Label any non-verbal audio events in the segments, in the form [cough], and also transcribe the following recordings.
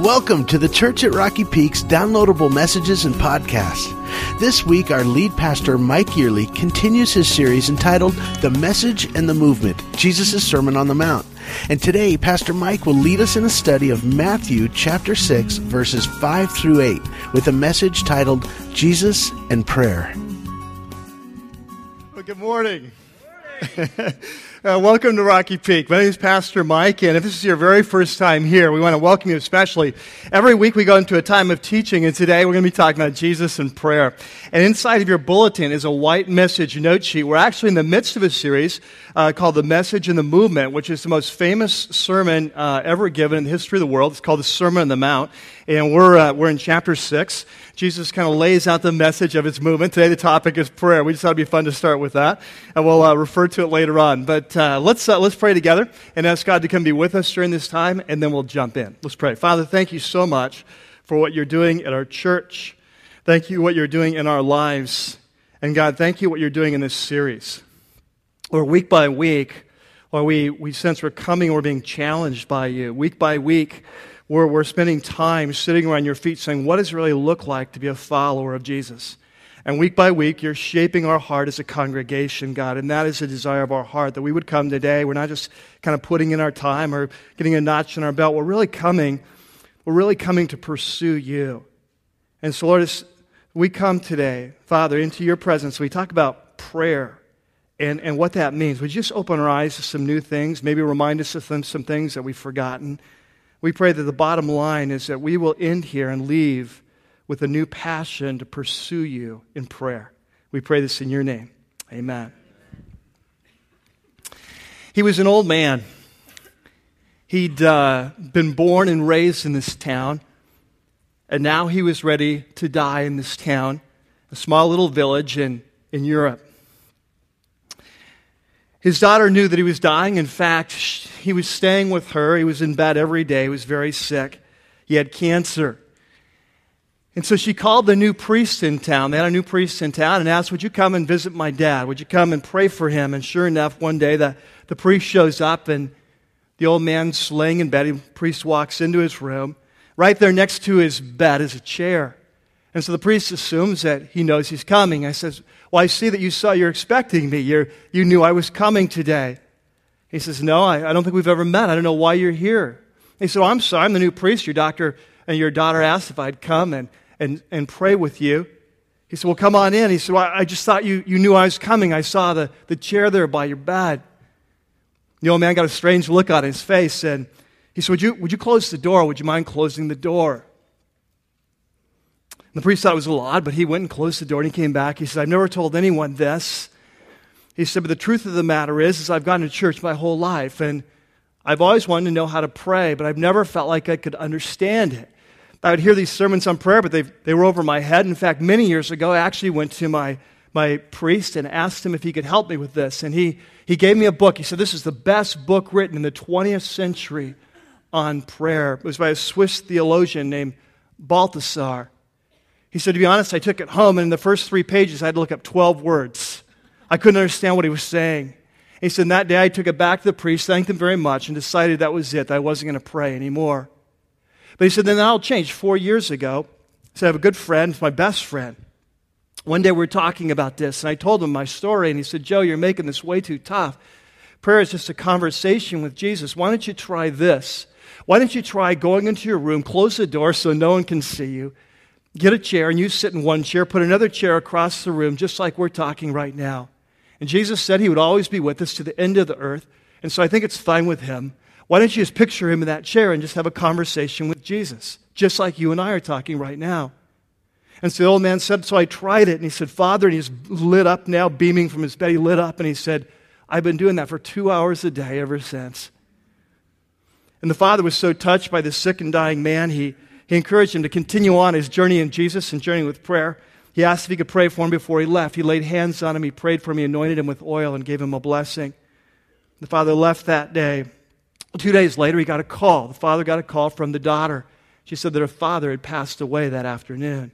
Welcome to the Church at Rocky Peak's downloadable messages and podcasts. This week, our lead pastor, Mike Yearley, continues his series entitled The Message and the Movement Jesus' Sermon on the Mount. And today, Pastor Mike will lead us in a study of Matthew chapter 6, verses 5 through 8, with a message titled Jesus and Prayer. Well, good morning. Good morning. [laughs] Uh, welcome to Rocky Peak. My name is Pastor Mike, and if this is your very first time here, we want to welcome you especially. Every week we go into a time of teaching, and today we're going to be talking about Jesus and prayer. And inside of your bulletin is a white message note sheet. We're actually in the midst of a series uh, called The Message and the Movement, which is the most famous sermon uh, ever given in the history of the world. It's called the Sermon on the Mount, and we're, uh, we're in chapter 6. Jesus kind of lays out the message of his movement. Today, the topic is prayer. We just thought it'd be fun to start with that, and we'll uh, refer to it later on. But uh, let's, uh, let's pray together and ask God to come be with us during this time, and then we'll jump in. Let's pray. Father, thank you so much for what you're doing at our church. Thank you what you're doing in our lives. And God, thank you what you're doing in this series. Or week by week, or we, we sense we're coming, we're being challenged by you. Week by week, we're, we're spending time sitting around your feet saying, What does it really look like to be a follower of Jesus? And week by week, you're shaping our heart as a congregation, God. And that is the desire of our heart that we would come today. We're not just kind of putting in our time or getting a notch in our belt. We're really coming, we're really coming to pursue you. And so, Lord, as we come today, Father, into your presence, we talk about prayer and, and what that means. Would you just open our eyes to some new things, maybe remind us of some, some things that we've forgotten? We pray that the bottom line is that we will end here and leave with a new passion to pursue you in prayer. We pray this in your name. Amen. He was an old man. He'd uh, been born and raised in this town, and now he was ready to die in this town, a small little village in, in Europe. His daughter knew that he was dying. In fact, he was staying with her. He was in bed every day. He was very sick. He had cancer. And so she called the new priest in town. They had a new priest in town and asked, Would you come and visit my dad? Would you come and pray for him? And sure enough, one day the, the priest shows up and the old man's laying in bed. The priest walks into his room. Right there next to his bed is a chair. And so the priest assumes that he knows he's coming. I says, Well, I see that you saw you're expecting me. You're, you knew I was coming today. He says, No, I, I don't think we've ever met. I don't know why you're here. He said, well, I'm sorry, I'm the new priest. Your doctor and your daughter asked if I'd come and, and, and pray with you. He said, Well, come on in. He said, well, I just thought you, you knew I was coming. I saw the, the chair there by your bed. The old man got a strange look on his face and he said, Would you, would you close the door? Would you mind closing the door? The priest thought it was a little odd, but he went and closed the door and he came back. He said, I've never told anyone this. He said, but the truth of the matter is, is I've gone to church my whole life and I've always wanted to know how to pray, but I've never felt like I could understand it. I would hear these sermons on prayer, but they, they were over my head. In fact, many years ago, I actually went to my, my priest and asked him if he could help me with this. And he, he gave me a book. He said, This is the best book written in the 20th century on prayer. It was by a Swiss theologian named Balthasar. He said, To be honest, I took it home, and in the first three pages, I had to look up 12 words. I couldn't understand what he was saying. He said, That day I took it back to the priest, thanked him very much, and decided that was it, that I wasn't going to pray anymore. But he said, Then that'll change. Four years ago, he said, I have a good friend, my best friend. One day we were talking about this, and I told him my story, and he said, Joe, you're making this way too tough. Prayer is just a conversation with Jesus. Why don't you try this? Why don't you try going into your room, close the door so no one can see you, get a chair, and you sit in one chair, put another chair across the room, just like we're talking right now. And Jesus said he would always be with us to the end of the earth. And so I think it's fine with him. Why don't you just picture him in that chair and just have a conversation with Jesus, just like you and I are talking right now? And so the old man said, So I tried it. And he said, Father, and he's lit up now, beaming from his bed. He lit up and he said, I've been doing that for two hours a day ever since. And the father was so touched by this sick and dying man, he, he encouraged him to continue on his journey in Jesus and journey with prayer. He asked if he could pray for him before he left. He laid hands on him, he prayed for him, he anointed him with oil, and gave him a blessing. The father left that day. Two days later, he got a call. The father got a call from the daughter. She said that her father had passed away that afternoon.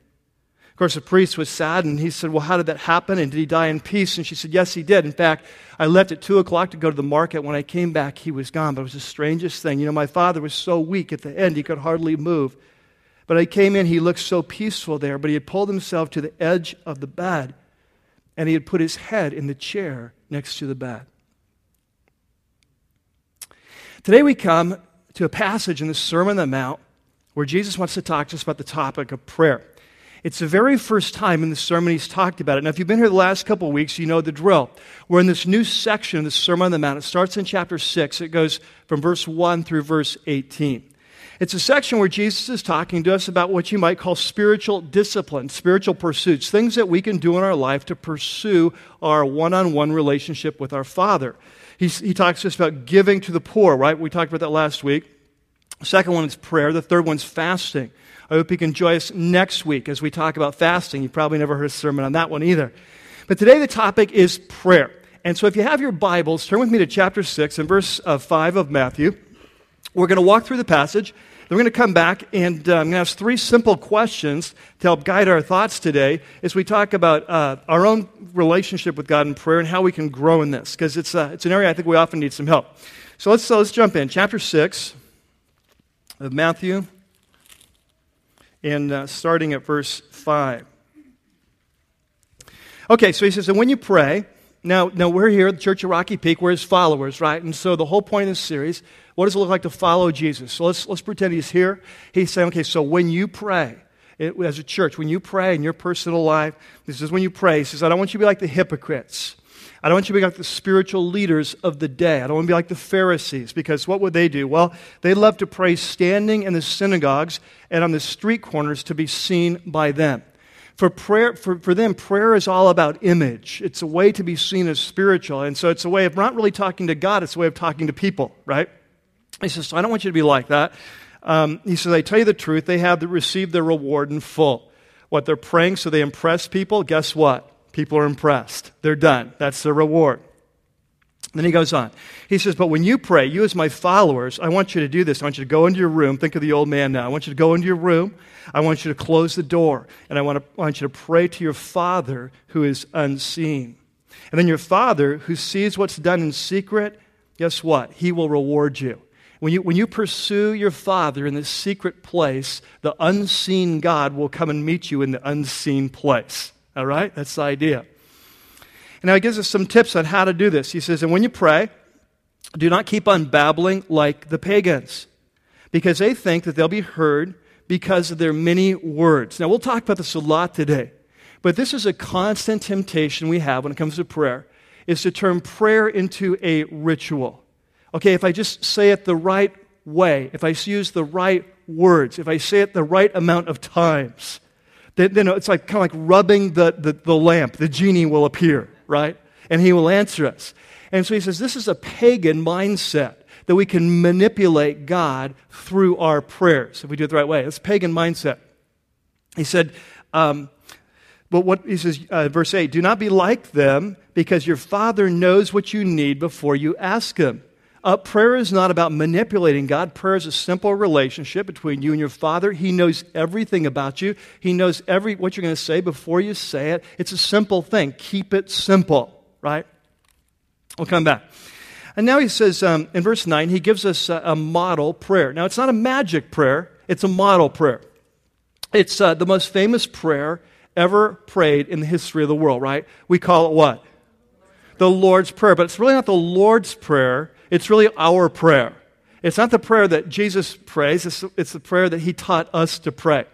Of course, the priest was saddened. he said, Well, how did that happen? And did he die in peace? And she said, Yes, he did. In fact, I left at 2 o'clock to go to the market. When I came back, he was gone. But it was the strangest thing. You know, my father was so weak at the end, he could hardly move. But I came in, he looked so peaceful there, but he had pulled himself to the edge of the bed and he had put his head in the chair next to the bed. Today we come to a passage in the Sermon on the Mount where Jesus wants to talk to us about the topic of prayer. It's the very first time in the sermon he's talked about it. Now, if you've been here the last couple of weeks, you know the drill. We're in this new section of the Sermon on the Mount. It starts in chapter 6. It goes from verse 1 through verse 18. It's a section where Jesus is talking to us about what you might call spiritual discipline, spiritual pursuits, things that we can do in our life to pursue our one on one relationship with our Father. He's, he talks to us about giving to the poor, right? We talked about that last week. The second one is prayer, the third one's fasting. I hope you can join us next week as we talk about fasting. You probably never heard a sermon on that one either. But today the topic is prayer. And so if you have your Bibles, turn with me to chapter 6 and verse uh, 5 of Matthew. We're going to walk through the passage. Then we're going to come back and uh, I'm going to ask three simple questions to help guide our thoughts today as we talk about uh, our own relationship with God in prayer and how we can grow in this, because it's, uh, it's an area I think we often need some help. So let's, so let's jump in. Chapter 6 of Matthew and uh, starting at verse 5. Okay, so he says, and when you pray, now, now we're here at the Church of Rocky Peak, we're his followers, right? And so the whole point of this series, what does it look like to follow Jesus? So let's, let's pretend he's here. He's saying, okay, so when you pray, it, as a church, when you pray in your personal life, this is when you pray. He says, I don't want you to be like the hypocrites. I don't want you to be like the spiritual leaders of the day. I don't want to be like the Pharisees because what would they do? Well, they love to pray standing in the synagogues and on the street corners to be seen by them. For, prayer, for, for them, prayer is all about image. It's a way to be seen as spiritual. And so it's a way of not really talking to God, it's a way of talking to people, right? He says, I don't want you to be like that. Um, he says, I tell you the truth, they have received their reward in full. What they're praying so they impress people, guess what? People are impressed. They're done. That's the reward. Then he goes on. He says, But when you pray, you as my followers, I want you to do this. I want you to go into your room. Think of the old man now. I want you to go into your room. I want you to close the door. And I want, to, I want you to pray to your Father who is unseen. And then your Father who sees what's done in secret, guess what? He will reward you. When you, when you pursue your Father in the secret place, the unseen God will come and meet you in the unseen place. All right? That's the idea. And now he gives us some tips on how to do this. He says, And when you pray, do not keep on babbling like the pagans, because they think that they'll be heard because of their many words. Now, we'll talk about this a lot today, but this is a constant temptation we have when it comes to prayer, is to turn prayer into a ritual. Okay, if I just say it the right way, if I use the right words, if I say it the right amount of times, then, then it's like kind of like rubbing the, the, the lamp. The genie will appear, right? And he will answer us. And so he says this is a pagan mindset that we can manipulate God through our prayers if we do it the right way. It's pagan mindset. He said, um, but what he says, uh, verse 8, do not be like them because your Father knows what you need before you ask Him. Uh, prayer is not about manipulating God. Prayer is a simple relationship between you and your Father. He knows everything about you. He knows every what you're going to say before you say it. It's a simple thing. Keep it simple, right? We'll come back. And now he says um, in verse 9, he gives us a, a, model prayer. Now, it's not a magic prayer, it's a model prayer. It's uh, the most famous prayer ever prayed in the history of the world, right? We call it what? The Lord's Prayer. But it's really not the Lord's Prayer it's really our prayer. It's not the prayer that Jesus prays, it's, it's the prayer that he taught us to pray.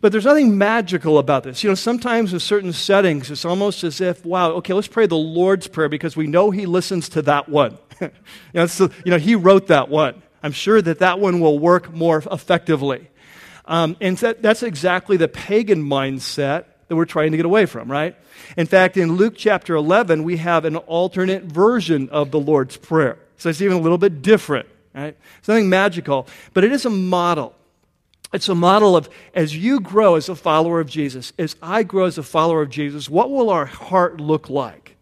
But there's nothing magical about this. You know, sometimes in certain settings, it's almost as if, wow, okay, let's pray the Lord's Prayer because we know He listens to that one. [laughs] you, know, so, you know, He wrote that one. I'm sure that that one will work more effectively. Um, and that, that's exactly the pagan mindset that we're trying to get away from, right? In fact, in Luke chapter 11, we have an alternate version of the Lord's Prayer. So it's even a little bit different, right? It's nothing magical, but it is a model. It's a model of as you grow as a follower of Jesus, as I grow as a follower of Jesus, what will our heart look like?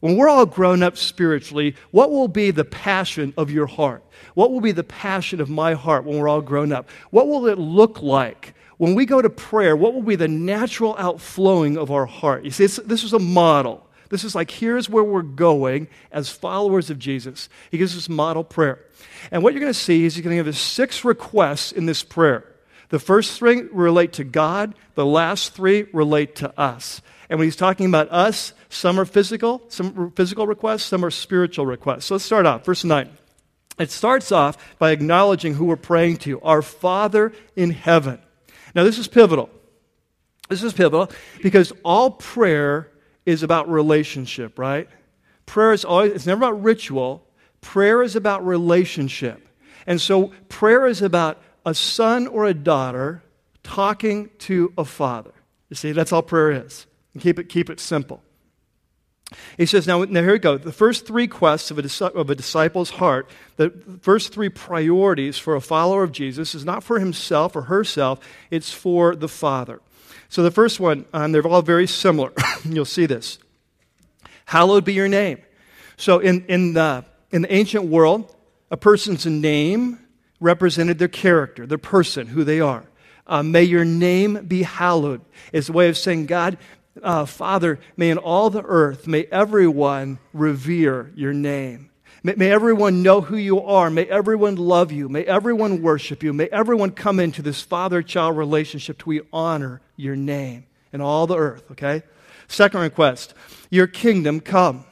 When we're all grown up spiritually, what will be the passion of your heart? What will be the passion of my heart when we're all grown up? What will it look like when we go to prayer, what will be the natural outflowing of our heart? You see, this is a model. This is like, here's where we're going as followers of Jesus. He gives us model prayer. And what you're going to see is he's going to give us six requests in this prayer. The first three relate to God, the last three relate to us. And when he's talking about us, some are physical, some are physical requests, some are spiritual requests. So let's start off. Verse 9. It starts off by acknowledging who we're praying to our Father in heaven. Now, this is pivotal. This is pivotal because all prayer is about relationship, right? Prayer is always, it's never about ritual. Prayer is about relationship. And so prayer is about a son or a daughter talking to a father. You see, that's all prayer is. And keep it, keep it simple. He says, now, now here we go. The first three quests of a, of a disciple's heart, the first three priorities for a follower of Jesus is not for himself or herself, it's for the Father. So the first one, um, they're all very similar. [laughs] You'll see this. Hallowed be your name. So in, in, the, in the ancient world, a person's name represented their character, their person, who they are. Uh, may your name be hallowed. It's a way of saying, God, uh, Father, may in all the earth, may everyone revere your name. May, may everyone know who you are. May everyone love you. May everyone worship you. May everyone come into this father child relationship to we honor your name in all the earth, okay? Second request, your kingdom come.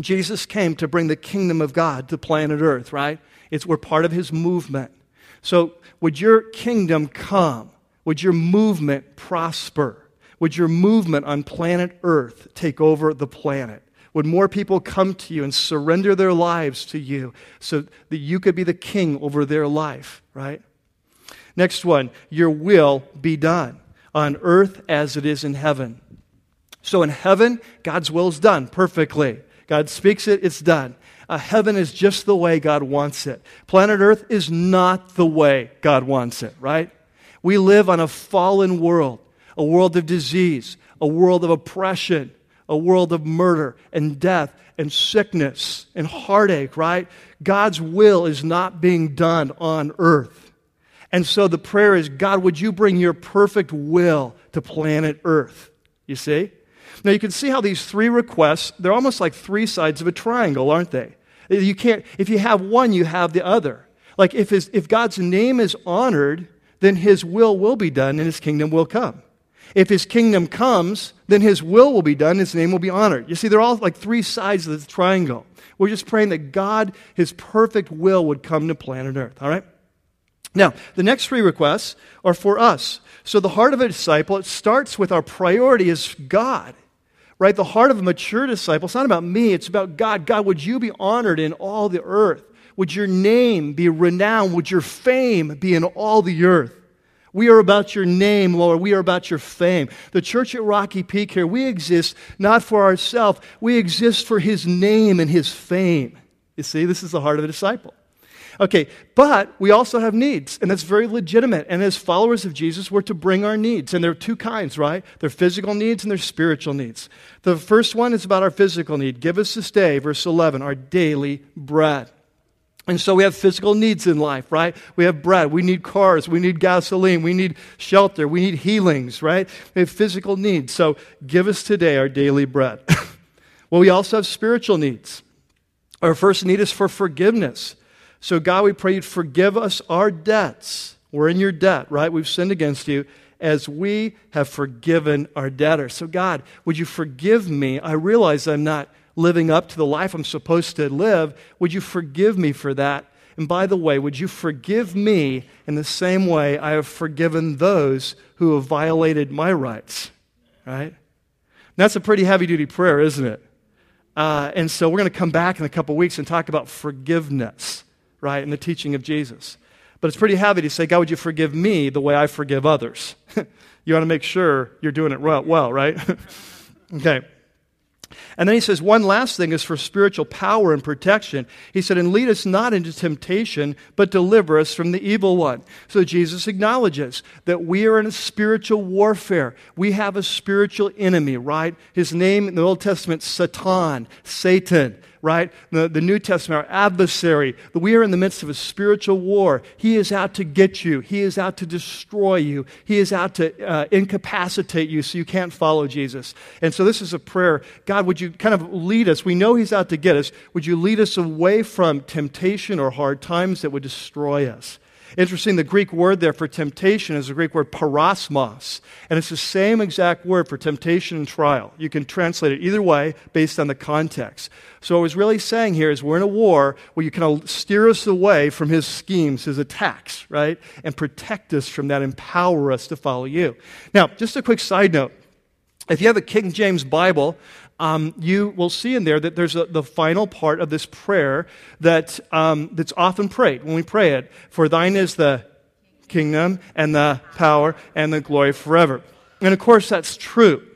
Jesus came to bring the kingdom of God to planet earth, right? It's we're part of his movement. So would your kingdom come? Would your movement prosper? Would your movement on planet Earth take over the planet? Would more people come to you and surrender their lives to you so that you could be the king over their life, right? Next one, your will be done on earth as it is in heaven. So in heaven, God's will is done perfectly. God speaks it, it's done. Uh, heaven is just the way God wants it. Planet Earth is not the way God wants it, right? We live on a fallen world a world of disease, a world of oppression, a world of murder and death and sickness and heartache, right? God's will is not being done on earth. And so the prayer is God, would you bring your perfect will to planet Earth? You see? Now you can see how these three requests, they're almost like three sides of a triangle, aren't they? You can't, if you have one, you have the other. Like if, his, if God's name is honored, then his will will be done and his kingdom will come. If his kingdom comes, then his will will be done, his name will be honored. You see, they're all like three sides of the triangle. We're just praying that God, his perfect will, would come to planet Earth, all right? Now, the next three requests are for us. So, the heart of a disciple, it starts with our priority is God, right? The heart of a mature disciple, it's not about me, it's about God. God, would you be honored in all the earth? Would your name be renowned? Would your fame be in all the earth? We are about your name, Lord. We are about your fame. The church at Rocky Peak here, we exist not for ourselves, we exist for his name and his fame. You see, this is the heart of a disciple. Okay, but we also have needs, and that's very legitimate. And as followers of Jesus, we're to bring our needs. And there are two kinds, right? They're physical needs and they're spiritual needs. The first one is about our physical need. Give us this day, verse 11, our daily bread. And so we have physical needs in life, right? We have bread. We need cars. We need gasoline. We need shelter. We need healings, right? We have physical needs. So give us today our daily bread. [laughs] well, we also have spiritual needs. Our first need is for forgiveness. So, God, we pray you'd forgive us our debts. We're in your debt, right? We've sinned against you as we have forgiven our debtors. So, God, would you forgive me? I realize I'm not living up to the life I'm supposed to live. Would you forgive me for that? And by the way, would you forgive me in the same way I have forgiven those who have violated my rights? Right? That's a pretty heavy duty prayer, isn't it? Uh, and so we're going to come back in a couple weeks and talk about forgiveness, right, in the teaching of Jesus. But it's pretty heavy to say, God, would you forgive me the way I forgive others? [laughs] you want to make sure you're doing it well, right? [laughs] okay. And then he says, one last thing is for spiritual power and protection. He said, and lead us not into temptation, but deliver us from the evil one. So Jesus acknowledges that we are in a spiritual warfare. We have a spiritual enemy, right? His name in the Old Testament, Satan, Satan. Right? The, the New Testament, our adversary. We are in the midst of a spiritual war. He is out to get you, he is out to destroy you, he is out to uh, incapacitate you so you can't follow Jesus. And so this is a prayer God, would you kind of lead us? We know he's out to get us. Would you lead us away from temptation or hard times that would destroy us? Interesting, the Greek word there for temptation is the Greek word peirasmos, and it's the same exact word for temptation and trial. You can translate it either way based on the context. So, what I was really saying here is we're in a war where you kind steer us away from his schemes, his attacks, right? And protect us from that, empower us to follow you. Now, just a quick side note. If you have a King James Bible, um, you will see in there that there's a, the final part of this prayer that, um, that's often prayed when we pray it. For thine is the kingdom and the power and the glory forever. And of course, that's true.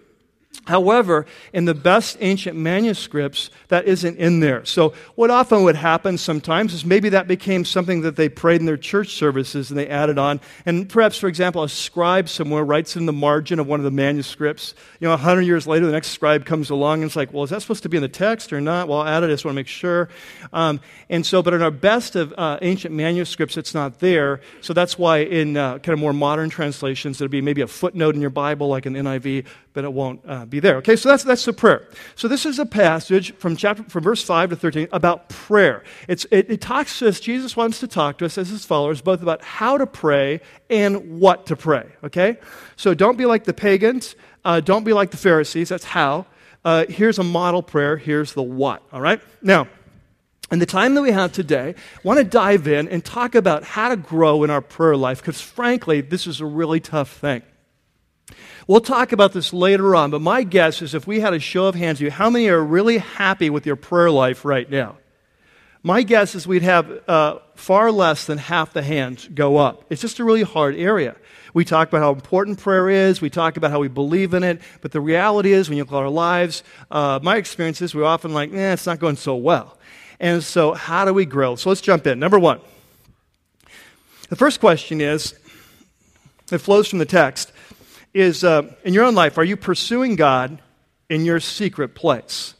However, in the best ancient manuscripts, that isn't in there. So, what often would happen sometimes is maybe that became something that they prayed in their church services and they added on. And perhaps, for example, a scribe somewhere writes in the margin of one of the manuscripts. You know, a hundred years later, the next scribe comes along and it's like, well, is that supposed to be in the text or not? Well, I'll add it. I just want to make sure. Um, and so, but in our best of uh, ancient manuscripts, it's not there. So that's why in uh, kind of more modern translations, there'll be maybe a footnote in your Bible, like an NIV, but it won't uh, be there. Okay, so that's, that's the prayer. So this is a passage from chapter from verse 5 to 13 about prayer. It's, it, it talks to us, Jesus wants to talk to us as his followers, both about how to pray and what to pray. Okay? So don't be like the pagans, uh, don't be like the Pharisees, that's how. Uh, here's a model prayer, here's the what. All right? Now, in the time that we have today, I want to dive in and talk about how to grow in our prayer life because, frankly, this is a really tough thing. We'll talk about this later on, but my guess is if we had a show of hands, you, how many are really happy with your prayer life right now? My guess is we'd have uh, far less than half the hands go up. It's just a really hard area. We talk about how important prayer is. We talk about how we believe in it. But the reality is, when you look at our lives, uh, my experience is we're often like, eh, it's not going so well. And so, how do we grow? So, let's jump in. Number one. The first question is, it flows from the text is uh, in your own life, are you pursuing God in your secret place?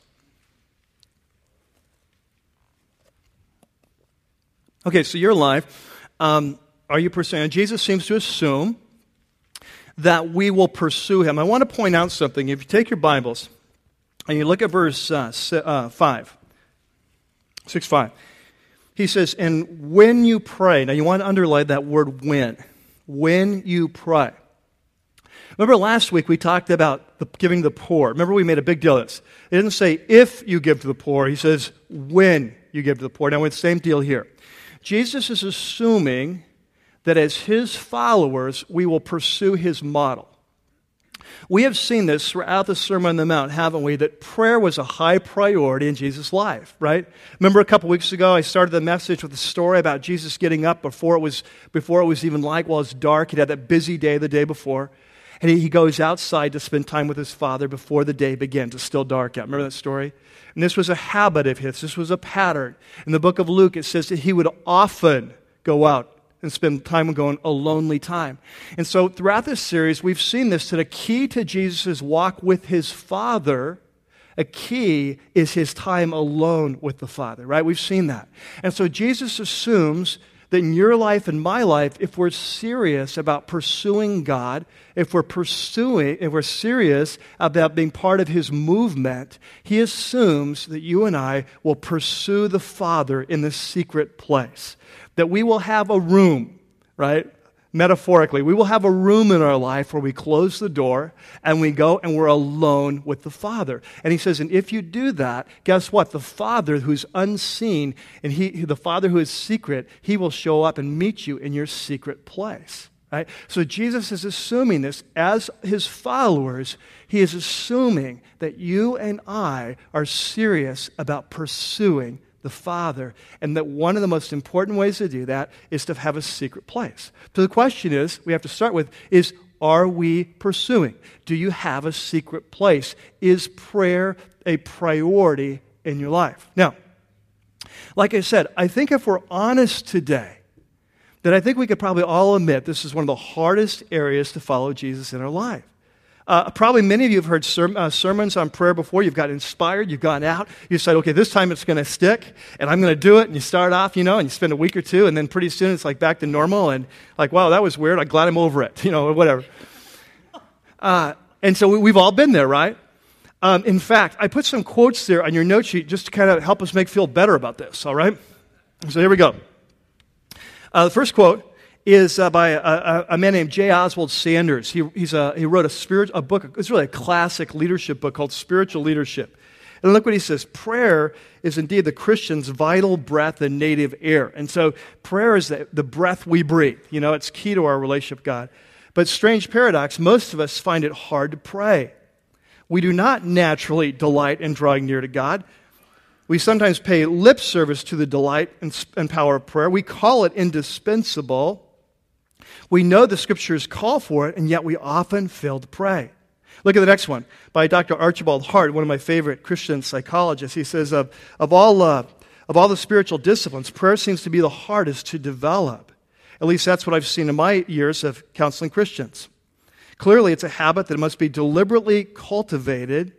Okay, so your life, um, are you pursuing? Jesus seems to assume that we will pursue him. I want to point out something. If you take your Bibles and you look at verse uh, uh, 5, 6 5, he says, And when you pray, now you want to underline that word when. When you pray. Remember last week we talked about the, giving the poor. Remember we made a big deal of this. It didn't say if you give to the poor, he says when you give to the poor. Now it's the same deal here. Jesus is assuming that as his followers, we will pursue his model. We have seen this throughout the Sermon on the Mount, haven't we? That prayer was a high priority in Jesus' life, right? Remember a couple weeks ago, I started the message with a story about Jesus getting up before it was, before it was even light, while it's dark. He'd had that busy day the day before. And he goes outside to spend time with his father before the day begins. It's still dark out. Remember that story? And this was a habit of his, this was a pattern. In the book of Luke, it says that he would often go out and spend time going a lonely time. And so throughout this series, we've seen this that a key to Jesus' walk with his Father, a key is his time alone with the Father, right? We've seen that. And so Jesus assumes that in your life and my life, if we're serious about pursuing God, if we're pursuing, if we're serious about being part of His movement, He assumes that you and I will pursue the Father in the secret place. That we will have a room, right? Metaphorically. We will have a room in our life where we close the door and we go and we're alone with the Father. And he says, and if you do that, guess what? The Father who's unseen and he, the Father who is secret, he will show up and meet you in your secret place. Right? So Jesus is assuming this as his followers. He is assuming that you and I are serious about pursuing the Father, and that one of the most important ways to do that is to have a secret place. So the question is, we have to start with, is are we pursuing? Do you have a secret place? Is prayer a priority in your life? Now, like I said, I think if we're honest today, that I think we could probably all admit this is one of the hardest areas to follow Jesus in our life. Uh, probably many of you have heard ser- uh, sermons on prayer before. You've got inspired, you've gone out, you said, okay, this time it's going to stick, and I'm going to do it. And you start off, you know, and you spend a week or two, and then pretty soon it's like back to normal, and like, wow, that was weird. I'm glad I'm over it, [laughs] you know, or whatever. Uh, and so we, have all been there, right? Um, in fact, I put some quotes there on your note sheet just to kind of help us make feel better about this, all right? So here we go. Uh, the first quote is uh, by a, a, a, man named J. Oswald Sanders. He, he's a, he wrote a, spirit, a book, it's really a classic leadership book called Spiritual Leadership. And look what he says prayer is indeed the Christian's vital breath and native air. And so prayer is the, the breath we breathe. You know, it's key to our relationship with God. But strange paradox, most of us find it hard to pray. We do not naturally delight in drawing near to God. We sometimes pay lip service to the delight and, and power of prayer. We call it indispensable. We know the scriptures call for it, and yet we often fail to pray. Look at the next one by Dr. Archibald Hart, one of my favorite Christian psychologists. He says, Of, of, all, uh, of all the spiritual disciplines, prayer seems to be the hardest to develop. At least that's what I've seen in my years of counseling Christians. Clearly, it's a habit that must be deliberately cultivated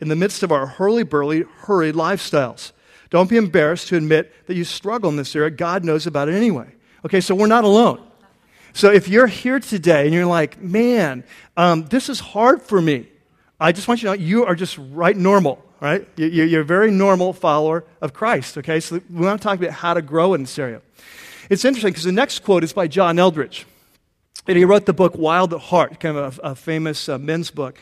in the midst of our hurly-burly, hurried lifestyles. Don't be embarrassed to admit that you struggle in this area. God knows about it anyway. Okay, so we're not alone. So if you're here today and you're like, man, um, this is hard for me, I just want you to know you are just right normal, right? You're a very normal follower of Christ, okay? So we want to talk about how to grow in this area. It's interesting because the next quote is by John Eldredge. And he wrote the book Wild at Heart, kind of a, a famous uh, men's book.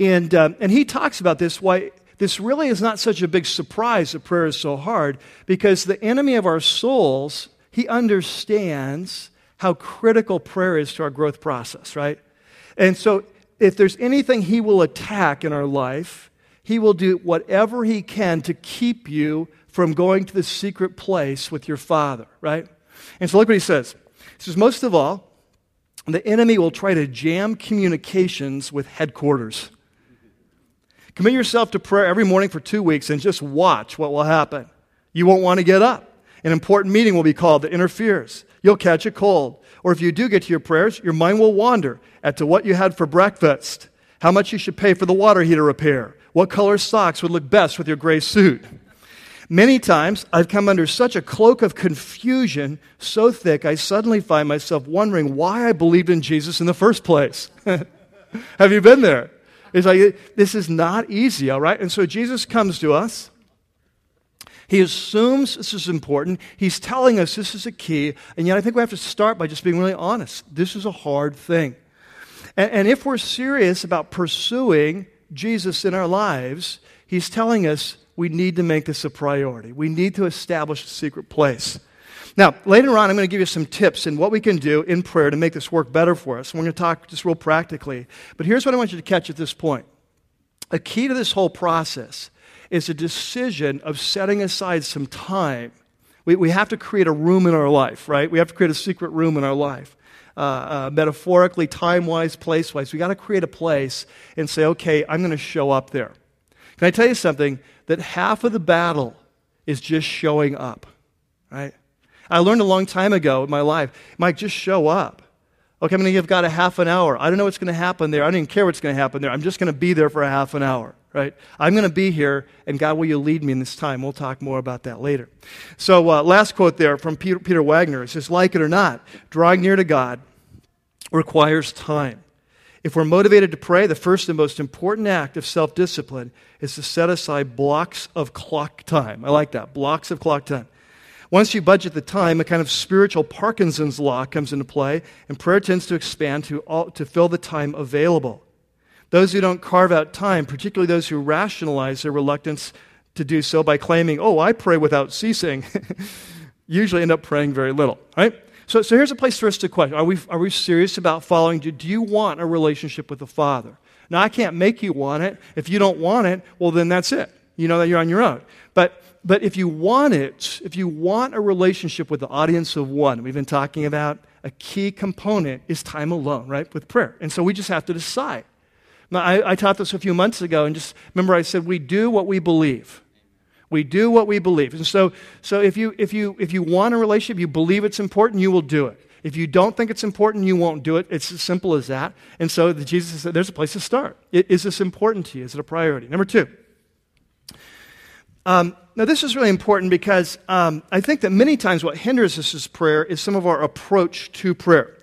And, um, and he talks about this, why this really is not such a big surprise that prayer is so hard, because the enemy of our souls, he understands how critical prayer is to our growth process, right? And so, if there's anything He will attack in our life, He will do whatever He can to keep you from going to the secret place with your Father, right? And so, look what He says. He says, most of all, the enemy will try to jam communications with headquarters. Commit yourself to prayer every morning for two weeks and just watch what will happen. You won't want to get up. An important meeting will be called that interferes you'll catch a cold. Or if you do get to your prayers, your mind will wander as to what you had for breakfast, how much you should pay for the water heater repair, what color socks would look best with your gray suit. Many times I've come under such a cloak of confusion so thick I suddenly find myself wondering why I believed in Jesus in the first place. [laughs] Have you been there? It's like, this is not easy, all right? And so Jesus comes to us he assumes this is important. He's telling us this is a key. And yet, I think we have to start by just being really honest. This is a hard thing. And, and if we're serious about pursuing Jesus in our lives, He's telling us we need to make this a priority. We need to establish a secret place. Now, later on, I'm going to give you some tips and what we can do in prayer to make this work better for us. we're going to talk just real practically. But here's what I want you to catch at this point. A key to this whole process is a decision of setting aside some time. We, we have to create a room in our life, right? We have to create a secret room in our life. Uh, uh, metaphorically, time wise, place wise. We got to create a place and say, okay, I'm going to show up there. Can I tell you something? That half of the battle is just showing up, right? I learned a long time ago in my life, Mike, just show up. Okay, I'm going to give God a half an hour. I don't know what's going to happen there. I don't even care what's going to happen there. I'm just going to be there for a half an hour right? I'm going to be here, and God, will you lead me in this time? We'll talk more about that later. So, uh, last quote there from Peter, Peter Wagner. It says, like it or not, drawing near to God requires time. If we're motivated to pray, the first and most important act of self discipline is to set aside blocks of clock time. I like that, blocks of clock time. Once you budget the time, a kind of spiritual Parkinson's law comes into play, and prayer tends to expand to, all, to fill the time available. Those who don't carve out time, particularly those who rationalize their reluctance to do so by claiming, oh, I pray without ceasing, [laughs] usually end up praying very little, right? So, so here's a place for us to question Are we, are we serious about following? Do, do you want a relationship with the Father? Now, I can't make you want it. If you don't want it, well, then that's it. You know that you're on your own. But, but if you want it, if you want a relationship with the audience of one, we've been talking about a key component is time alone, right, with prayer. And so we just have to decide. I, I taught this a few months ago, and just remember I said, we do what we believe. We do what we believe. And so, so if, you, if, you, if you want a relationship, you believe it's important, you will do it. If you don't think it's important, you won't do it. It's as simple as that. And so the Jesus said, there's a place to start. Is this important to you? Is it a priority? Number two. Um, now, this is really important because um, I think that many times what hinders us is prayer is some of our approach to prayer.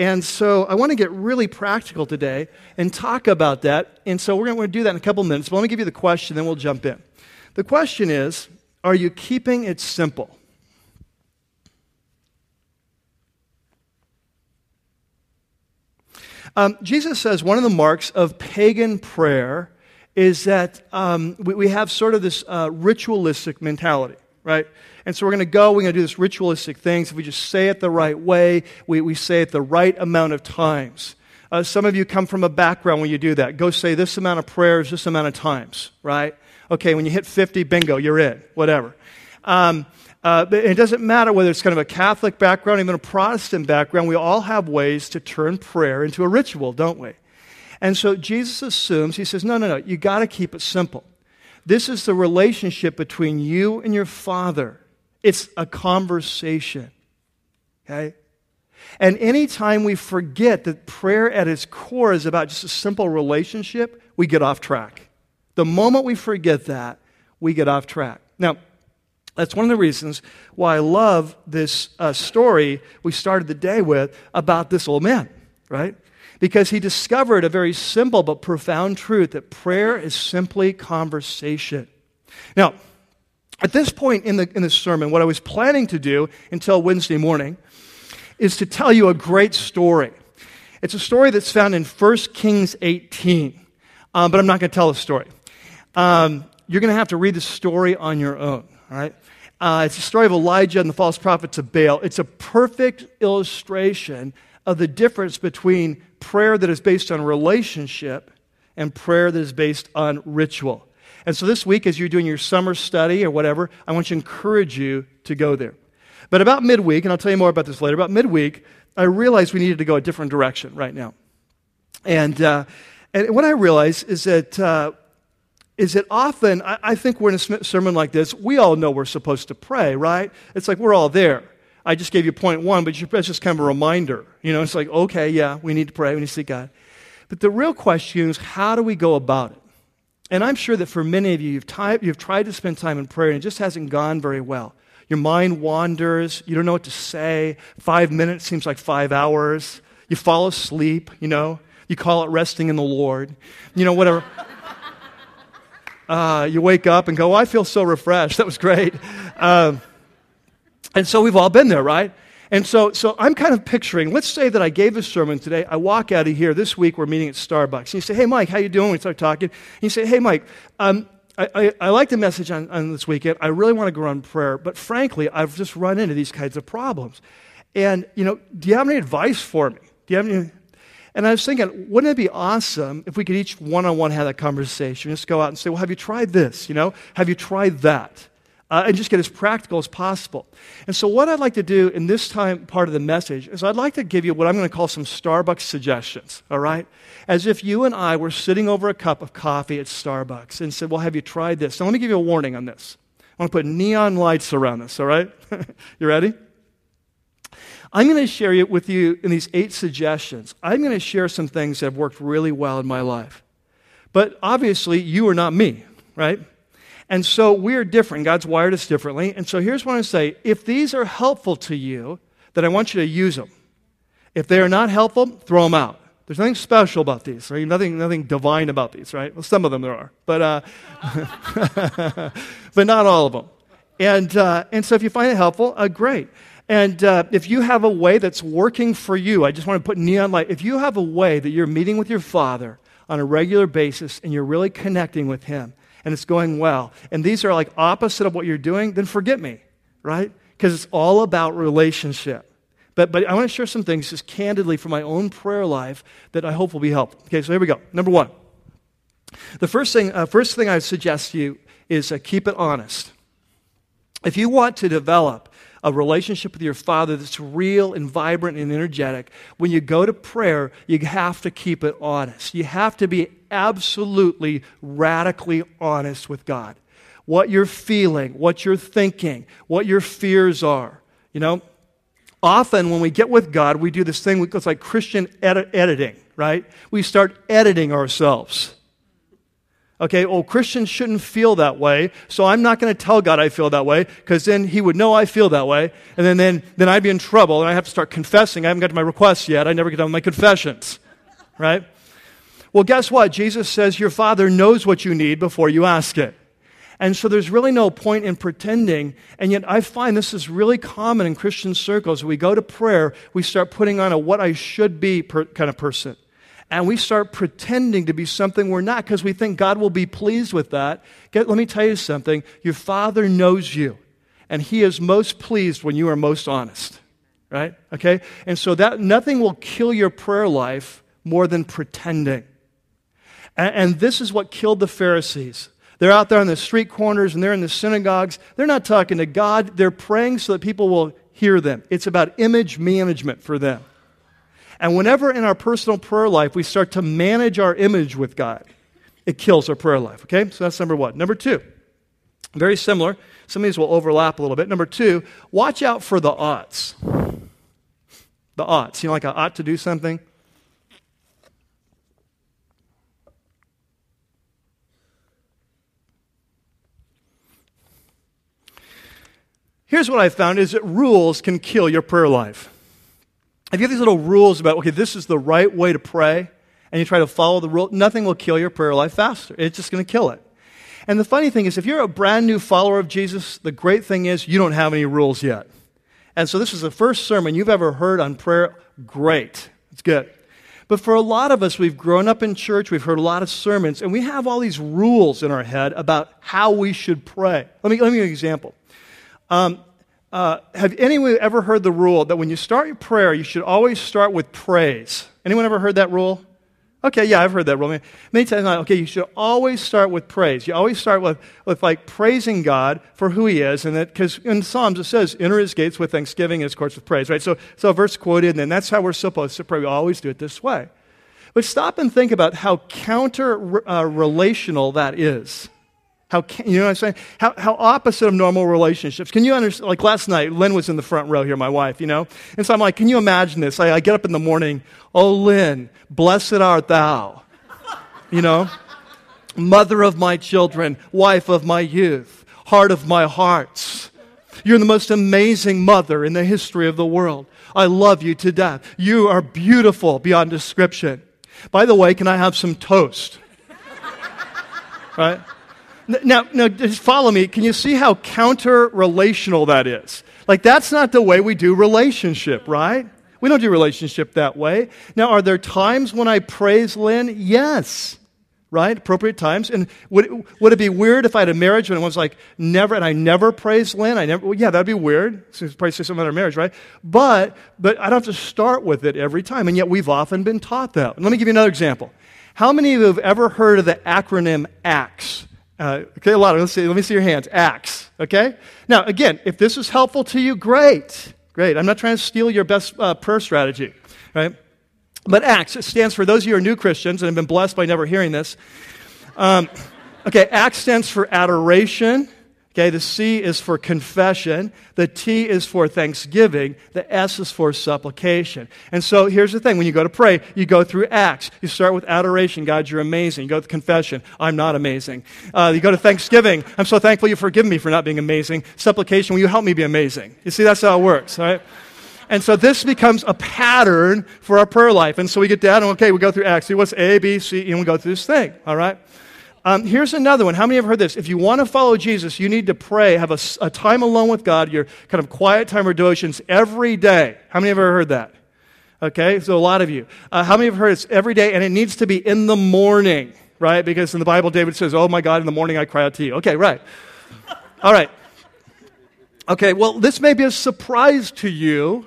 And so I want to get really practical today and talk about that. And so we're going to do that in a couple minutes. But let me give you the question, then we'll jump in. The question is Are you keeping it simple? Um, Jesus says one of the marks of pagan prayer is that um, we, we, have sort of this uh, ritualistic mentality, right? And so we're going to go, we're going to do this ritualistic things. If we just say it the right way, we, we say it the right amount of times. Uh, some of you come from a background when you do that. Go say this amount of prayers, this amount of times, right? Okay, when you hit 50, bingo, you're in, whatever. Um, uh, it doesn't matter whether it's kind of a Catholic background, even a Protestant background. We all have ways to turn prayer into a ritual, don't we? And so Jesus assumes, he says, no, no, no, you got to keep it simple. This is the relationship between you and your Father. It's a conversation. Okay? And anytime we forget that prayer at its core is about just a simple relationship, we get off track. The moment we forget that, we get off track. Now, that's one of the reasons why I love this uh, story we started the day with about this old man, right? Because he discovered a very simple but profound truth that prayer is simply conversation. Now, at this point in the, in the sermon, what I was planning to do until Wednesday morning is to tell you a great story. It's a story that's found in 1 Kings 18, um, but I'm not going to tell the story. Um, you're going to have to read the story on your own, all right? Uh, it's the story of Elijah and the false prophets of Baal. It's a perfect illustration of the difference between prayer that is based on relationship and prayer that is based on ritual. And so this week, as you're doing your summer study or whatever, I want to encourage you to go there. But about midweek, and I'll tell you more about this later, about midweek, I realized we needed to go a different direction right now. And, uh, and what I realized is that uh, is that often, I, I think we're in a sermon like this, we all know we're supposed to pray, right? It's like we're all there. I just gave you point one, but it's just kind of a reminder. You know, it's like, okay, yeah, we need to pray, we need to seek God. But the real question is, how do we go about it? And I'm sure that for many of you, you've, t- you've tried to spend time in prayer and it just hasn't gone very well. Your mind wanders, you don't know what to say. Five minutes seems like five hours. You fall asleep, you know. You call it resting in the Lord, you know, whatever [laughs] uh, you wake up and go, oh, I feel so refreshed. That was great. Um, and so we've all been there, right? And so, so I'm kind of picturing, let's say that I gave a sermon today. I walk out of here. This week we're meeting at Starbucks. And you say, hey, Mike, how you doing? We start talking. And you say, hey, Mike, um, I, I, I, like the message on, on this weekend. I really want to go on prayer. But frankly, I've just run into these kinds of problems. And, you know, do you have any advice for me? Do you have any and I was thinking, wouldn't it be awesome if we could each one on one have that conversation? Just go out and say, well, have you tried this? You know, have you tried that? Uh, and just get as practical as possible. And so, what I'd like to do in this time part of the message is I'd like to give you what I'm going to call some Starbucks suggestions, all right? As if you and I were sitting over a cup of coffee at Starbucks and said, Well, have you tried this? Now, let me give you a warning on this. I want to put neon lights around this, all right? [laughs] you ready? I'm going to share it with you in these eight suggestions. I'm going to share some things that have worked really well in my life. But obviously, you are not me, right? And so we're different. God's wired us differently. And so here's what I say if these are helpful to you, then I want you to use them. If they are not helpful, throw them out. There's nothing special about these, right? Nothing, nothing divine about these, right? Well, some of them there are, but, uh, [laughs] but not all of them. And, uh, and so if you find it helpful, uh, great. And uh, if you have a way that's working for you, I just want to put neon light. If you have a way that you're meeting with your Father on a regular basis and you're really connecting with Him and it's going well, and these are like opposite of what you're doing, then forget me, right? Because it's all about relationship. But, but I want to share some things just candidly from my own prayer life that I hope will be helpful. Okay, so here we go. Number one. The first thing, uh, first thing I would suggest to you is uh, keep it honest. If you want to develop a relationship with your Father that's real and vibrant and energetic, when you go to prayer, you have to keep it honest. You have to be absolutely, radically honest with God. What you're feeling, what you're thinking, what your fears are. You know, Often, when we get with God, we do this thing that's like Christian edit- editing, right? We start editing ourselves. Okay, well, Christians shouldn't feel that way, so I'm not going to tell God I feel that way, because then He would know I feel that way, and then, then, then I'd be in trouble, and I have to start confessing. I haven't got to my requests yet. I never get done with my confessions, right? Well, guess what? Jesus says your Father knows what you need before you ask it. And so there's really no point in pretending. And yet I find this is really common in Christian circles. We go to prayer, we start putting on a what I should be per, kind of person. And we start pretending to be something we're not because we think God will be pleased with that. Get, let me tell you something. Your Father knows you, and He is most pleased when you are most honest. Right? Okay? And so that nothing will kill your prayer life more than pretending. And, and this is what killed the Pharisees. They're out there on the street corners and they're in the synagogues. They're not talking to God, they're praying so that people will hear them. It's about image management for them. And whenever in our personal prayer life we start to manage our image with God, it kills our prayer life. Okay? So that's number one. Number two, very similar. Some of these will overlap a little bit. Number two, watch out for the oughts. The oughts. You know, like I ought to do something. Here's what I found is that rules can kill your prayer life. If you have these little rules about, okay, this is the right way to pray, and you try to follow the rule, nothing will kill your prayer life faster. It's just going to kill it. And the funny thing is, if you're a brand new follower of Jesus, the great thing is you don't have any rules yet. And so this is the first sermon you've ever heard on prayer. Great. It's good. But for a lot of us, we've grown up in church, we've heard a lot of sermons, and we have all these rules in our head about how we should pray. Let me, let me give you an example. Um, uh, have anyone ever heard the rule that when you start your prayer, you should always start with praise? Anyone ever heard that rule? Okay, yeah, I've heard that rule. Many times, I'm like, okay, you should always start with praise. You always start with, with like praising God for who He is, and that because in Psalms it says, "Enter His gates with thanksgiving, and His courts with praise." Right. So, so verse quoted, and then that's how we're supposed to pray. We always do it this way. But stop and think about how counter uh, relational that is. How, can, you know what I'm saying? How, how opposite of normal relationships. Can you understand? Like last night, Lynn was in the front row here, my wife, you know? And so I'm like, can you imagine this? I, I get up in the morning, oh, Lynn, blessed art thou, you know? Mother of my children, wife of my youth, heart of my hearts. You're the most amazing mother in the history of the world. I love you to death. You are beautiful beyond description. By the way, can I have some toast? [laughs] right? Now, now, just follow me. Can you see how counter relational that is? Like, that's not the way we do relationship, right? We don't do relationship that way. Now, are there times when I praise Lynn? Yes. Right? Appropriate times. And would it, would it be weird if I had a marriage when it was like never, and I never praised Lynn? I never, well, yeah, that'd be weird. So probably say something about our marriage, right? But, but I don't have to start with it every time. And yet we've often been taught that. Let me give you another example. How many of you have ever heard of the acronym ACTS? Uh, okay, a lot of let's see. Let me see your hands. Acts. Okay. Now, again, if this is helpful to you, great, great. I'm not trying to steal your best uh, prayer strategy, right? But Acts it stands for those of you who are new Christians and have been blessed by never hearing this. Um, okay, Acts stands for adoration. Okay, the C is for confession, the T is for thanksgiving, the S is for supplication. And so here's the thing when you go to pray, you go through Acts. You start with adoration God, you're amazing. You go to confession I'm not amazing. Uh, you go to thanksgiving I'm so thankful you forgive me for not being amazing. Supplication Will you help me be amazing? You see, that's how it works, right? And so this becomes a pattern for our prayer life. And so we get down and okay, we go through Acts. See what's A, B, C, and we go through this thing, all right? Um, here's another one. How many have heard this? If you want to follow Jesus, you need to pray, have a, a time alone with God, your kind of quiet time or devotions every day. How many have ever heard that? Okay, so a lot of you. Uh, how many have heard it's every day and it needs to be in the morning, right? Because in the Bible, David says, Oh my God, in the morning I cry out to you. Okay, right. [laughs] All right. Okay, well, this may be a surprise to you,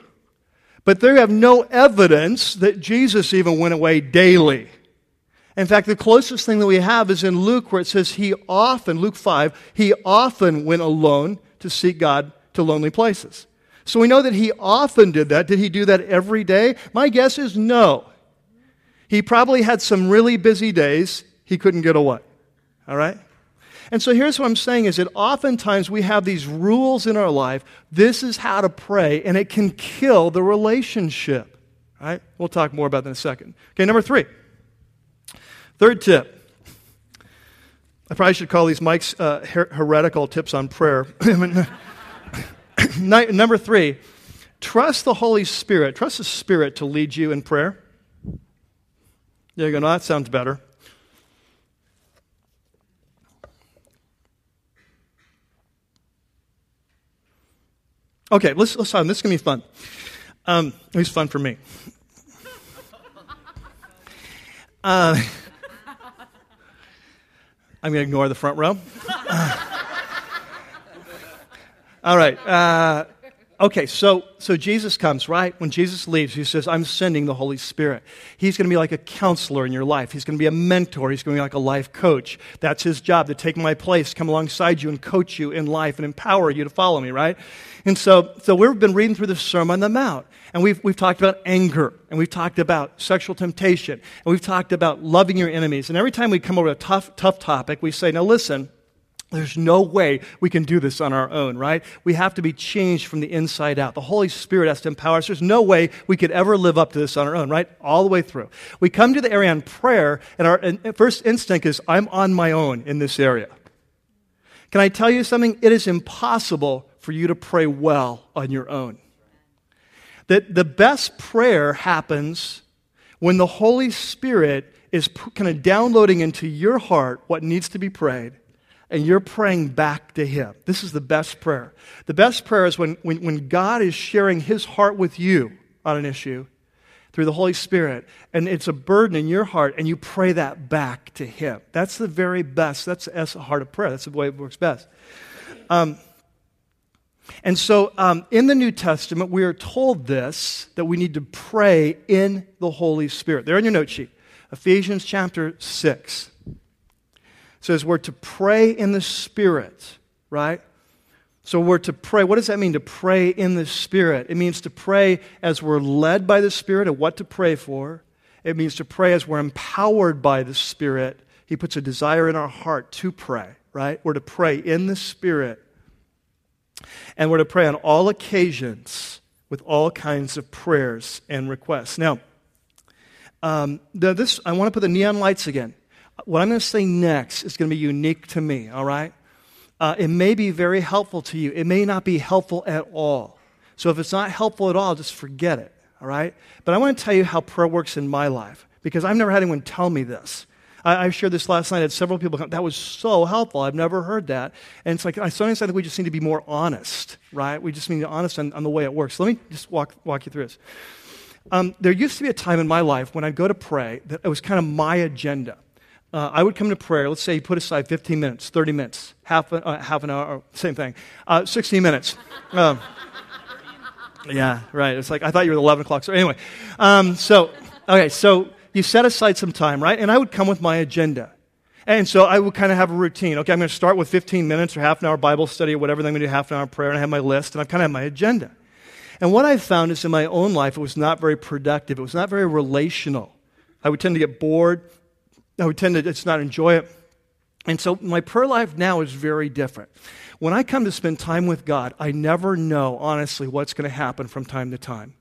but they have no evidence that Jesus even went away daily. In fact, the closest thing that we have is in Luke, where it says he often, Luke 5, he often went alone to seek God to lonely places. So we know that he often did that. Did he do that every day? My guess is no. He probably had some really busy days he couldn't get away. All right? And so here's what I'm saying is that oftentimes we have these rules in our life. This is how to pray, and it can kill the relationship. Right? We'll talk more about that in a second. Okay, number three. Third tip. I probably should call these Mike's uh, her- heretical tips on prayer. [laughs] number three, trust the Holy Spirit. Trust the Spirit to lead you in prayer. There you go. No, that sounds better. Okay, let's, let's This is to be fun. Um, at least fun for me. [laughs] Uh, I'm going to ignore the front row. [sighs] All right. Uh, Okay, so, so Jesus comes, right? When Jesus leaves, he says, I'm sending the Holy Spirit. He's going to be like a counselor in your life. He's going to be a mentor. He's going to be like a life coach. That's his job, to take my place, come alongside you and coach you in life and empower you to follow me, right? And so, so we've been reading through the Sermon on the Mount, and we've, we've talked about anger, and we've talked about sexual temptation, and we've talked about loving your enemies. And every time we come over a tough, tough topic, we say, now listen, there's no way we can do this on our own, right? We have to be changed from the inside out. The Holy Spirit has to empower us. There's no way we could ever live up to this on our own, right? All the way through. We come to the area on prayer, and our first instinct is, I'm on my own in this area. Can I tell you something? It is impossible for you to pray well on your own. That the best prayer happens when the Holy Spirit is kind of downloading into your heart what needs to be prayed and you're praying back to Him. This is the best prayer. The best prayer is when, when, when God is sharing His heart with you on an issue through the Holy Spirit, and it's a burden in your heart, and you pray that back to Him. That's the very best. That's, that's the heart of prayer. That's the way it works best. Um, and so um, in the New Testament, we are told this that we need to pray in the Holy Spirit. There in your note sheet, Ephesians chapter 6 says we're to pray in the Spirit, right? So we're to pray. What does that mean to pray in the Spirit? It means to pray as we're led by the Spirit of what to pray for. It means to pray as we're empowered by the Spirit. He puts a desire in our heart to pray, right? We're to pray in the Spirit. And we're to pray on all occasions with all kinds of prayers and requests. Now, um, the, this, I want to put the neon lights again. What I'm going to say next is going to be unique to me, all right? Uh, it may be very helpful to you. It may not be helpful at all. So if it's not helpful at all, just forget it, all right? But I want to tell you how prayer works in my life because I've never had anyone tell me this. I, I shared this last night. I had several people come. That was so helpful. I've never heard that. And it's like, I sometimes I think we just need to be more honest, right? We just need to be honest on, on the way it works. let me just walk, walk you through this. Um, there used to be a time in my life when I'd go to pray that it was kind of my agenda uh, I would come to prayer. Let's say you put aside 15 minutes, 30 minutes, half, uh, half an hour, same thing, uh, 60 minutes. Um, yeah, right. It's like I thought you were 11 o'clock. So anyway, um, so okay, so you set aside some time, right? And I would come with my agenda. And so I would kind of have a routine. Okay, I'm going to start with 15 minutes or half an hour Bible study or whatever. Then I'm going to do half an hour prayer, and I have my list, and I kind of have my agenda. And what I found is in my own life, it was not very productive. It was not very relational. I would tend to get bored. I we tend to just not enjoy it. And so my prayer life now is very different. When I come to spend time with God, I never know, honestly, what's going to happen from time to time.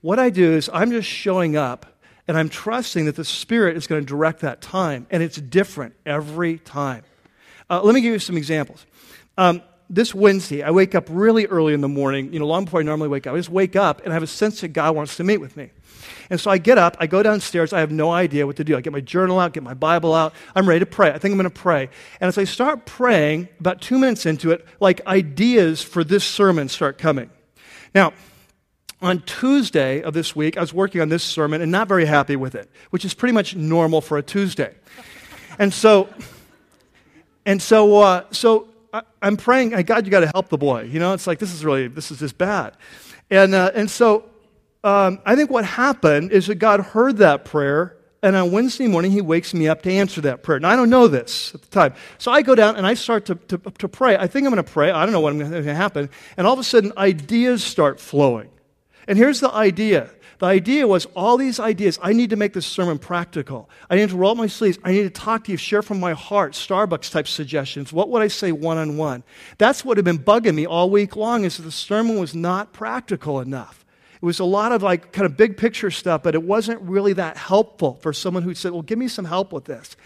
What I do is I'm just showing up and I'm trusting that the Spirit is going to direct that time, and it's different every time. Uh, let me give you some examples. Um, this Wednesday, I wake up really early in the morning, you know, long before I normally wake up. I just wake up and I have a sense that God wants to meet with me. And so I get up, I go downstairs, I have no idea what to do. I get my journal out, get my Bible out, I'm ready to pray. I think I'm going to pray. And as I start praying, about two minutes into it, like ideas for this sermon start coming. Now, on Tuesday of this week, I was working on this sermon and not very happy with it, which is pretty much normal for a Tuesday. And so, and so, uh, so I, am praying, God, you got to help the boy. You know, it's like, this is really, this is just bad. And, uh, and so um, I think what happened is that God heard that prayer, and on Wednesday morning, He wakes me up to answer that prayer. Now, I don't know this at the time. So I go down and I start to, to, to pray. I think I'm going to pray. I don't know what's going to happen. And all of a sudden, ideas start flowing. And here's the idea The idea was all these ideas, I need to make this sermon practical. I need to roll up my sleeves. I need to talk to you, share from my heart, Starbucks type suggestions. What would I say one on one? That's what had been bugging me all week long is that the sermon was not practical enough. It was a lot of like kind of big picture stuff, but it wasn't really that helpful for someone who said, Well, give me some help with this.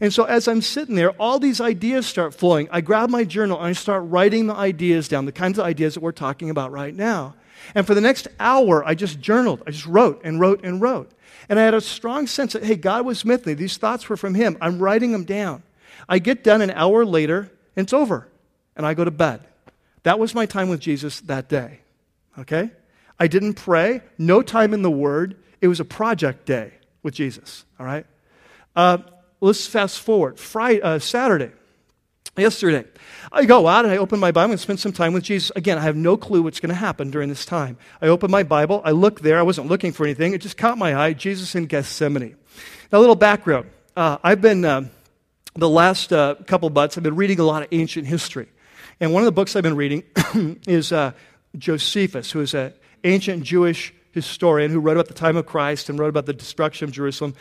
And so as I'm sitting there, all these ideas start flowing. I grab my journal and I start writing the ideas down, the kinds of ideas that we're talking about right now. And for the next hour, I just journaled. I just wrote and wrote and wrote. And I had a strong sense that, hey, God was with me. These thoughts were from Him. I'm writing them down. I get done an hour later, and it's over. And I go to bed. That was my time with Jesus that day. Okay? I didn't pray, no time in the Word. It was a project day with Jesus. All right? Uh, let's fast forward. Friday, uh, Saturday, yesterday, I go out and I open my Bible and spend some time with Jesus. Again, I have no clue what's going to happen during this time. I open my Bible, I look there, I wasn't looking for anything, it just caught my eye Jesus in Gethsemane. Now, a little background. Uh, I've been, uh, the last uh, couple months, I've been reading a lot of ancient history. And one of the books I've been reading [clears throat] is uh, Josephus, who is an ancient Jewish historian who wrote about the time of Christ and wrote about the destruction of Jerusalem.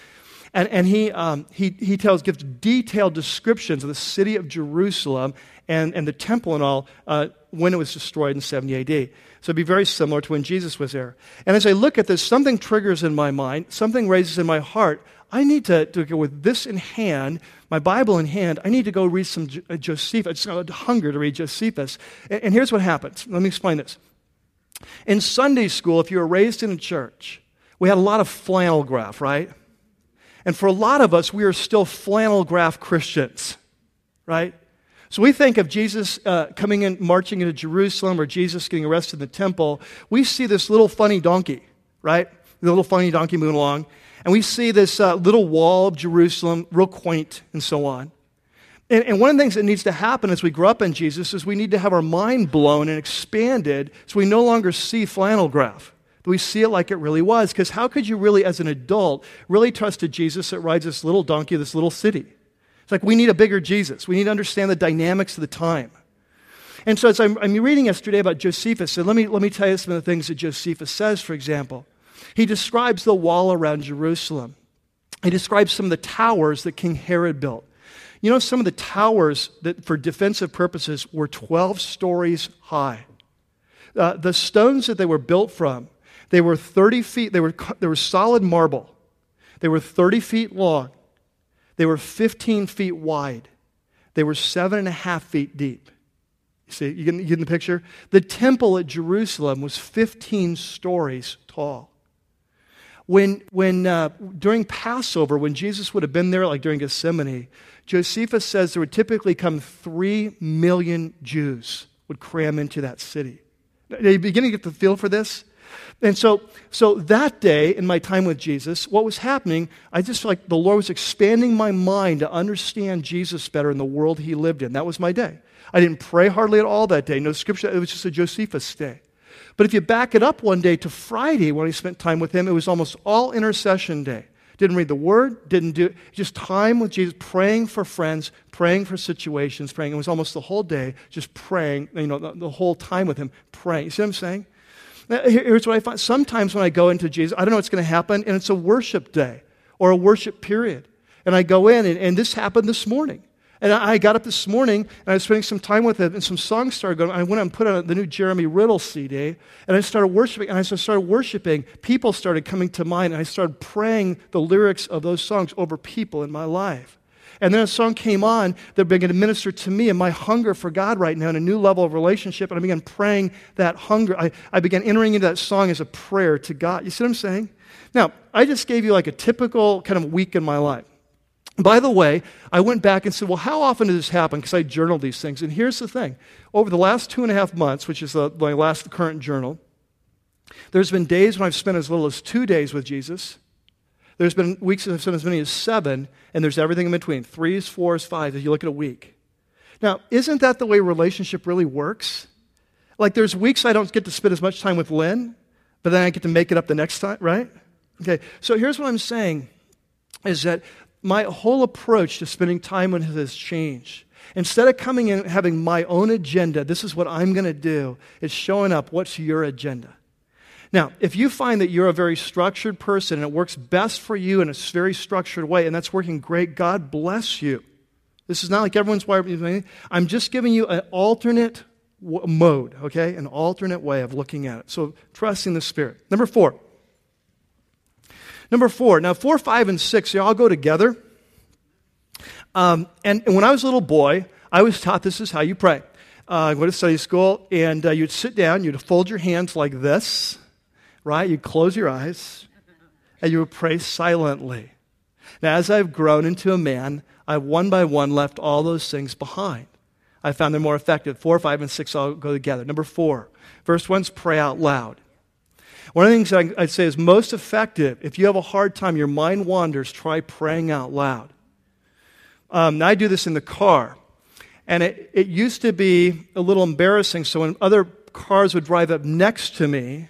And, and he, um, he, he tells, gives detailed descriptions of the city of Jerusalem and, and the temple and all uh, when it was destroyed in 70 AD. So it'd be very similar to when Jesus was there. And as I look at this, something triggers in my mind, something raises in my heart. I need to, to go with this in hand, my Bible in hand. I need to go read some uh, Josephus. I just got a hunger to read Josephus. And, and here's what happens. Let me explain this. In Sunday school, if you were raised in a church, we had a lot of flannel graph, right? And for a lot of us, we are still flannel graph Christians, right? So we think of Jesus uh, coming in, marching into Jerusalem, or Jesus getting arrested in the temple. We see this little funny donkey, right? The little funny donkey moving along. And we see this uh, little wall of Jerusalem, real quaint, and so on. And, and one of the things that needs to happen as we grow up in Jesus is we need to have our mind blown and expanded so we no longer see flannel graph we see it like it really was. Because how could you really, as an adult, really trust a Jesus that rides this little donkey, this little city? It's like we need a bigger Jesus. We need to understand the dynamics of the time. And so, as I'm, I'm reading yesterday about Josephus, and let me, let me tell you some of the things that Josephus says, for example. He describes the wall around Jerusalem, he describes some of the towers that King Herod built. You know, some of the towers that, for defensive purposes, were 12 stories high. Uh, the stones that they were built from they were 30 feet, they were, they were solid marble. They were 30 feet long. They were 15 feet wide. They were seven and a half feet deep. You see, you getting, you the picture? The temple at Jerusalem was 15 stories tall. When, when uh, during Passover, when Jesus would have been there, like during Gethsemane, Josephus says there would typically come three million Jews would cram into that city. Are you beginning to get the feel for this? And so, so that day in my time with Jesus, what was happening, I just felt like the Lord was expanding my mind to understand Jesus better in the world he lived in. That was my day. I didn't pray hardly at all that day. No scripture. It was just a Josephus day. But if you back it up one day to Friday when I spent time with him, it was almost all intercession day. Didn't read the word, didn't do just time with Jesus, praying for friends, praying for situations, praying. It was almost the whole day just praying, you know, the, the whole time with him, praying. You see what I'm saying? Here's what I find. Sometimes when I go into Jesus, I don't know what's going to happen, and it's a worship day or a worship period. And I go in, and, and this happened this morning. And I got up this morning, and I was spending some time with it, and some songs started going. I went and put on the new Jeremy Riddle CD, and I started worshiping. And as I started worshiping, people started coming to mind, and I started praying the lyrics of those songs over people in my life. And then a song came on that began to minister to me and my hunger for God right now in a new level of relationship. And I began praying that hunger. I, I began entering into that song as a prayer to God. You see what I'm saying? Now, I just gave you like a typical kind of week in my life. By the way, I went back and said, well, how often does this happen? Because I journal these things. And here's the thing over the last two and a half months, which is the, my last current journal, there's been days when I've spent as little as two days with Jesus. There's been weeks that I've spent as many as seven, and there's everything in between threes, fours, fives, as you look at a week. Now, isn't that the way relationship really works? Like, there's weeks I don't get to spend as much time with Lynn, but then I get to make it up the next time, right? Okay, so here's what I'm saying is that my whole approach to spending time with has changed. Instead of coming in and having my own agenda, this is what I'm going to do, is showing up, what's your agenda? Now, if you find that you're a very structured person and it works best for you in a very structured way and that's working great, God bless you. This is not like everyone's wired. I'm just giving you an alternate mode, okay? An alternate way of looking at it. So trusting the Spirit. Number four. Number four. Now, four, five, and six, they all go together. Um, and, and, when I was a little boy, I was taught this is how you pray. Uh, I go to study school, and uh, you'd sit down, you'd fold your hands like this, right? You'd close your eyes, and you would pray silently. Now, as I've grown into a man, I've one by one left all those things behind. I found they're more effective. Four, five, and six all go together. Number four, verse one's pray out loud. One of the things I'd say is most effective, if you have a hard time, your mind wanders, try praying out loud. Um, I do this in the car. And it, it used to be a little embarrassing. So when other cars would drive up next to me,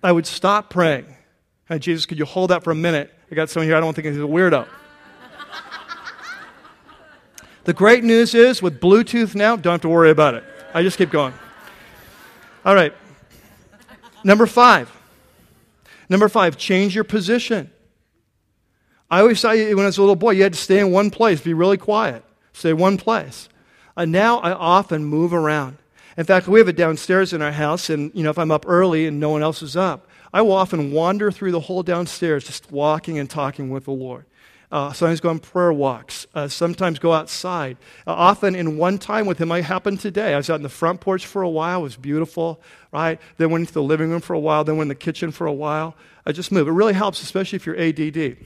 I would stop praying. Hey, Jesus, could you hold that for a minute? I got someone here, I don't think he's a weirdo. the great news is with Bluetooth now, don't have to worry about it. I just keep going. All right. Number five. Number five, change your position. I always saw you when I was a little boy, you had to stay in one place, be really quiet, stay one place. And now I often move around. In fact, we have it downstairs in our house, and you know, if I'm up early and no one else is up, I will often wander through the whole downstairs, just walking and talking with the Lord. Uh, sometimes go on prayer walks. Uh, sometimes go outside. Uh, often in one time with him, I happened today. I was out in the front porch for a while. It was beautiful, right? Then went into the living room for a while. Then went in the kitchen for a while. I just move. It really helps, especially if you're ADD.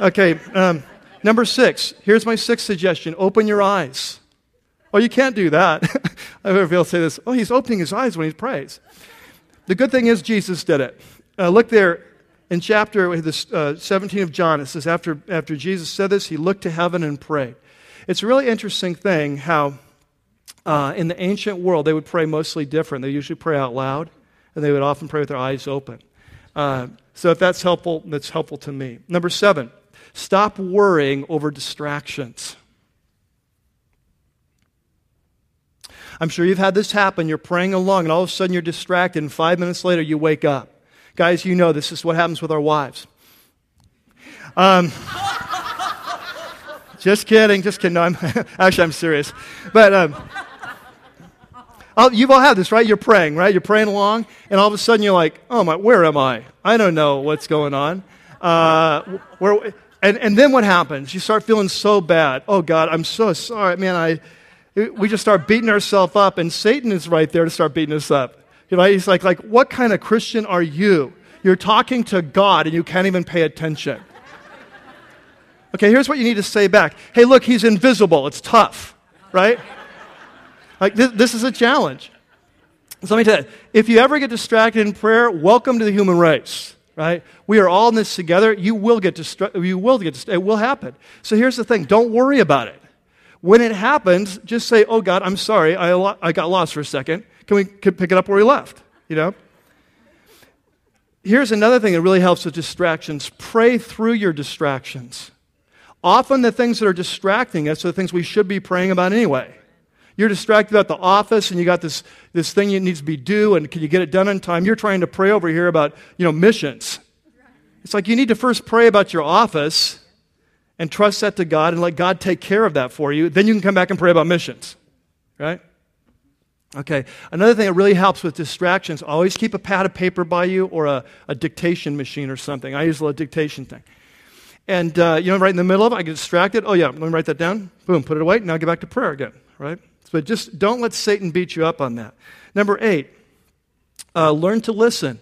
Okay, um, number six. Here's my sixth suggestion open your eyes. Oh, you can't do that. [laughs] I've heard people say this. Oh, he's opening his eyes when he prays. The good thing is, Jesus did it. Uh, look there in chapter uh, 17 of John, it says, after, after Jesus said this, he looked to heaven and prayed. It's a really interesting thing how uh, in the ancient world they would pray mostly different. They usually pray out loud, and they would often pray with their eyes open. Uh, so if that's helpful, that's helpful to me. Number seven, stop worrying over distractions. I'm sure you've had this happen. You're praying along, and all of a sudden you're distracted, and five minutes later you wake up. Guys, you know this is what happens with our wives. Um, just kidding, just kidding. No, I'm, [laughs] actually, I'm serious. But um, you've all had this, right? You're praying, right? You're praying along, and all of a sudden you're like, oh my, where am I? I don't know what's going on. Uh, where, and, and then what happens? You start feeling so bad. Oh, God, I'm so sorry. Man, I, we just start beating ourselves up, and Satan is right there to start beating us up. Know, he's like, like, what kind of Christian are you? You're talking to God and you can't even pay attention. Okay, here's what you need to say back. Hey, look, he's invisible. It's tough, right? Like, this, this is a challenge. So let me tell you, if you ever get distracted in prayer, welcome to the human race, right? We are all in this together. You will get distracted. You will get distracted. It will happen. So here's the thing don't worry about it. When it happens, just say, Oh God, I'm sorry. I, I got lost for a second. Can we can pick it up where we left? You know? Here's another thing that really helps with distractions pray through your distractions. Often, the things that are distracting us are the things we should be praying about anyway. You're distracted about the office and you got this, this thing that needs to be due and can you get it done in time? You're trying to pray over here about, you know, missions. It's like you need to first pray about your office and trust that to God and let God take care of that for you. Then you can come back and pray about missions. Right? Okay, another thing that really helps with distractions always keep a pad of paper by you or a, a dictation machine or something. I use a little dictation thing. And, uh, you know, right in the middle of it, I get distracted. Oh, yeah, let me write that down. Boom, put it away. Now get back to prayer again, right? But just don't let Satan beat you up on that. Number eight, uh, learn to listen.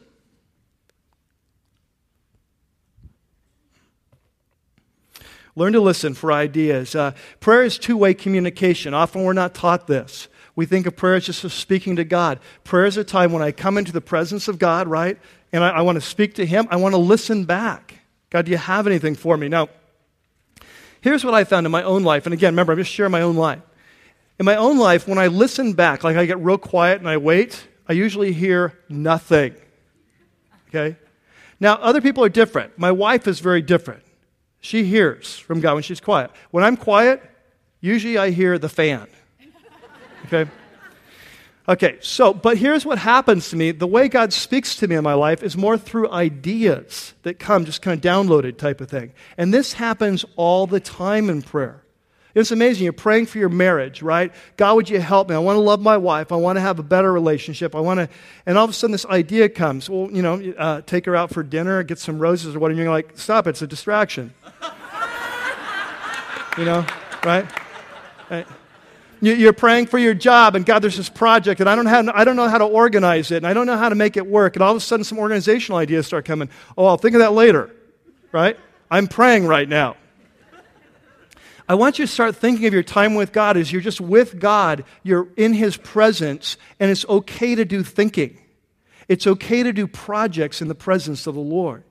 Learn to listen for ideas. Uh, prayer is two way communication. Often we're not taught this. We think of prayer as just speaking to God. Prayer is a time when I come into the presence of God, right? And I, I want to speak to Him. I want to listen back. God, do you have anything for me? Now, here's what I found in my own life. And again, remember, I'm just sharing my own life. In my own life, when I listen back, like I get real quiet and I wait, I usually hear nothing. Okay? Now, other people are different. My wife is very different. She hears from God when she's quiet. When I'm quiet, usually I hear the fan. Okay? Okay, so, but here's what happens to me. The way God speaks to me in my life is more through ideas that come, just kind of downloaded type of thing. And this happens all the time in prayer. It's amazing. You're praying for your marriage, right? God, would you help me? I want to love my wife. I want to have a better relationship. I want to, and all of a sudden this idea comes. Well, you know, uh, take her out for dinner, get some roses or whatever. And you're like, stop, it's a distraction. [laughs] you know, right? right? You're praying for your job, and God, there's this project, and I don't, have, I don't know how to organize it, and I don't know how to make it work. And all of a sudden, some organizational ideas start coming. Oh, I'll think of that later, right? I'm praying right now. I want you to start thinking of your time with God as you're just with God, you're in His presence, and it's okay to do thinking. It's okay to do projects in the presence of the Lord.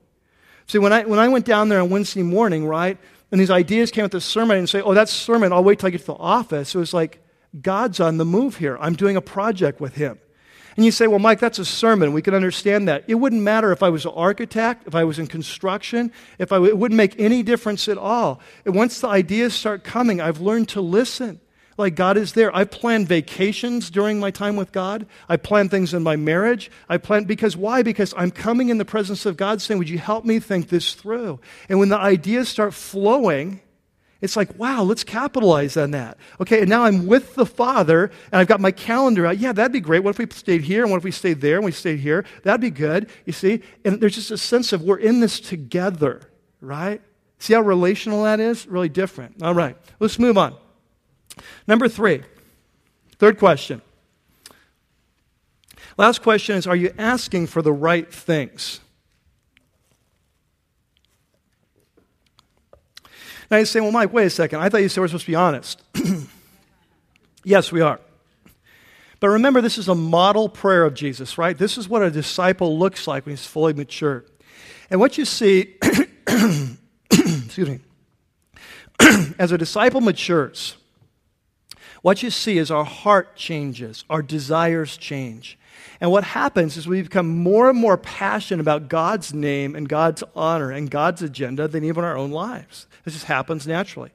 See, when I, when I went down there on Wednesday morning, right, and these ideas came with the sermon and say, oh, that sermon, I'll wait till I get to the office. It was like, God's on the move here. I'm doing a project with him. And you say, well, Mike, that's a sermon. We can understand that. It wouldn't matter if I was an architect, if I was in construction, if I, it wouldn't make any difference at all. And once the ideas start coming, I've learned to listen like God is there. I plan vacations during my time with God. I plan things in my marriage. I plan because why? Because I'm coming in the presence of God saying, Would you help me think this through? And when the ideas start flowing, it's like, wow, let's capitalize on that. Okay, and now I'm with the Father, and I've got my calendar out. Yeah, that'd be great. What if we stayed here, and what if we stayed there, and we stayed here? That'd be good, you see? And there's just a sense of we're in this together, right? See how relational that is? Really different. All right, let's move on. Number three, third question. Last question is Are you asking for the right things? Now you say, Well, Mike, wait a second. I thought you said we're supposed to be honest. [clears throat] yes, we are. But remember, this is a model prayer of Jesus, right? This is what a disciple looks like when he's fully mature. And what you see, [clears throat] excuse me, [clears throat] as a disciple matures, what you see is our heart changes, our desires change. And what happens is we become more and more passionate about God's name and God's honor and God's agenda than even our own lives. This just happens naturally.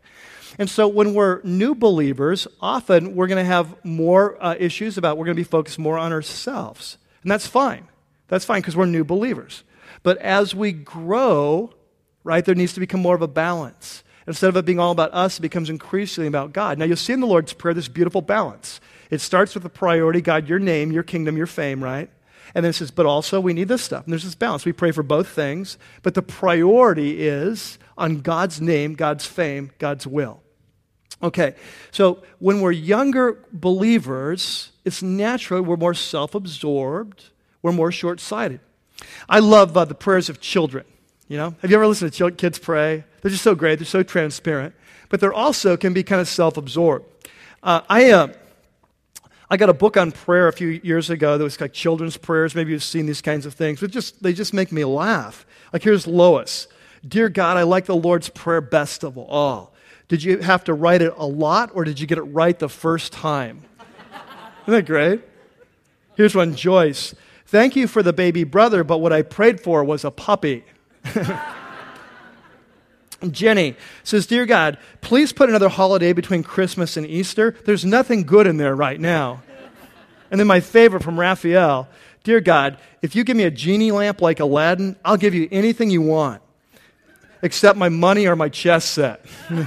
And so when we're new believers, often we're going to have more uh, issues about we're going to be focused more on ourselves. And that's fine. That's fine because we're new believers. But as we grow, right, there needs to become more of a balance. Instead of it being all about us, it becomes increasingly about God. Now, you'll see in the Lord's Prayer this beautiful balance. It starts with the priority God, your name, your kingdom, your fame, right? And then it says, but also we need this stuff. And there's this balance. We pray for both things, but the priority is on God's name, God's fame, God's will. Okay, so when we're younger believers, it's natural we're more self absorbed, we're more short sighted. I love uh, the prayers of children. You know, have you ever listened to kids pray? They're just so great. They're so transparent, but they're also can be kind of self-absorbed. Uh, I uh, I got a book on prayer a few years ago that was like children's prayers. Maybe you've seen these kinds of things, but just they just make me laugh. Like here's Lois. Dear God, I like the Lord's Prayer best of all. Did you have to write it a lot, or did you get it right the first time? [laughs] Isn't that great? Here's one, Joyce. Thank you for the baby brother, but what I prayed for was a puppy. [laughs] Jenny says, Dear God, please put another holiday between Christmas and Easter. There's nothing good in there right now. And then my favorite from Raphael Dear God, if you give me a genie lamp like Aladdin, I'll give you anything you want, except my money or my chess set. [laughs]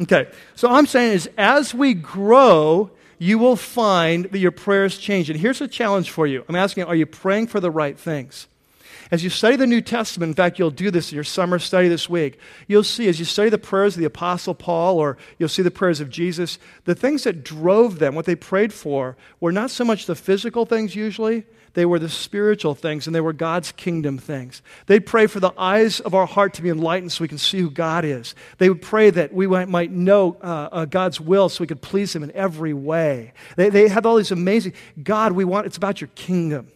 okay, so I'm saying is as we grow, you will find that your prayers change. And here's a challenge for you I'm asking, are you praying for the right things? As you study the New Testament, in fact, you'll do this in your summer study this week, you'll see as you study the prayers of the Apostle Paul or you'll see the prayers of Jesus, the things that drove them, what they prayed for, were not so much the physical things usually, they were the spiritual things and they were God's kingdom things. They'd pray for the eyes of our heart to be enlightened so we can see who God is. They would pray that we might know uh, uh, God's will so we could please Him in every way. They, they had all these amazing, God, we want, it's about your kingdom.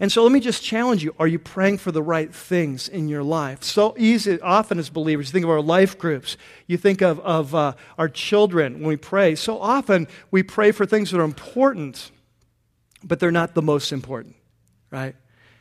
And so let me just challenge you are you praying for the right things in your life? So easy, often as believers, you think of our life groups, you think of, of uh, our children when we pray. So often we pray for things that are important, but they're not the most important, right?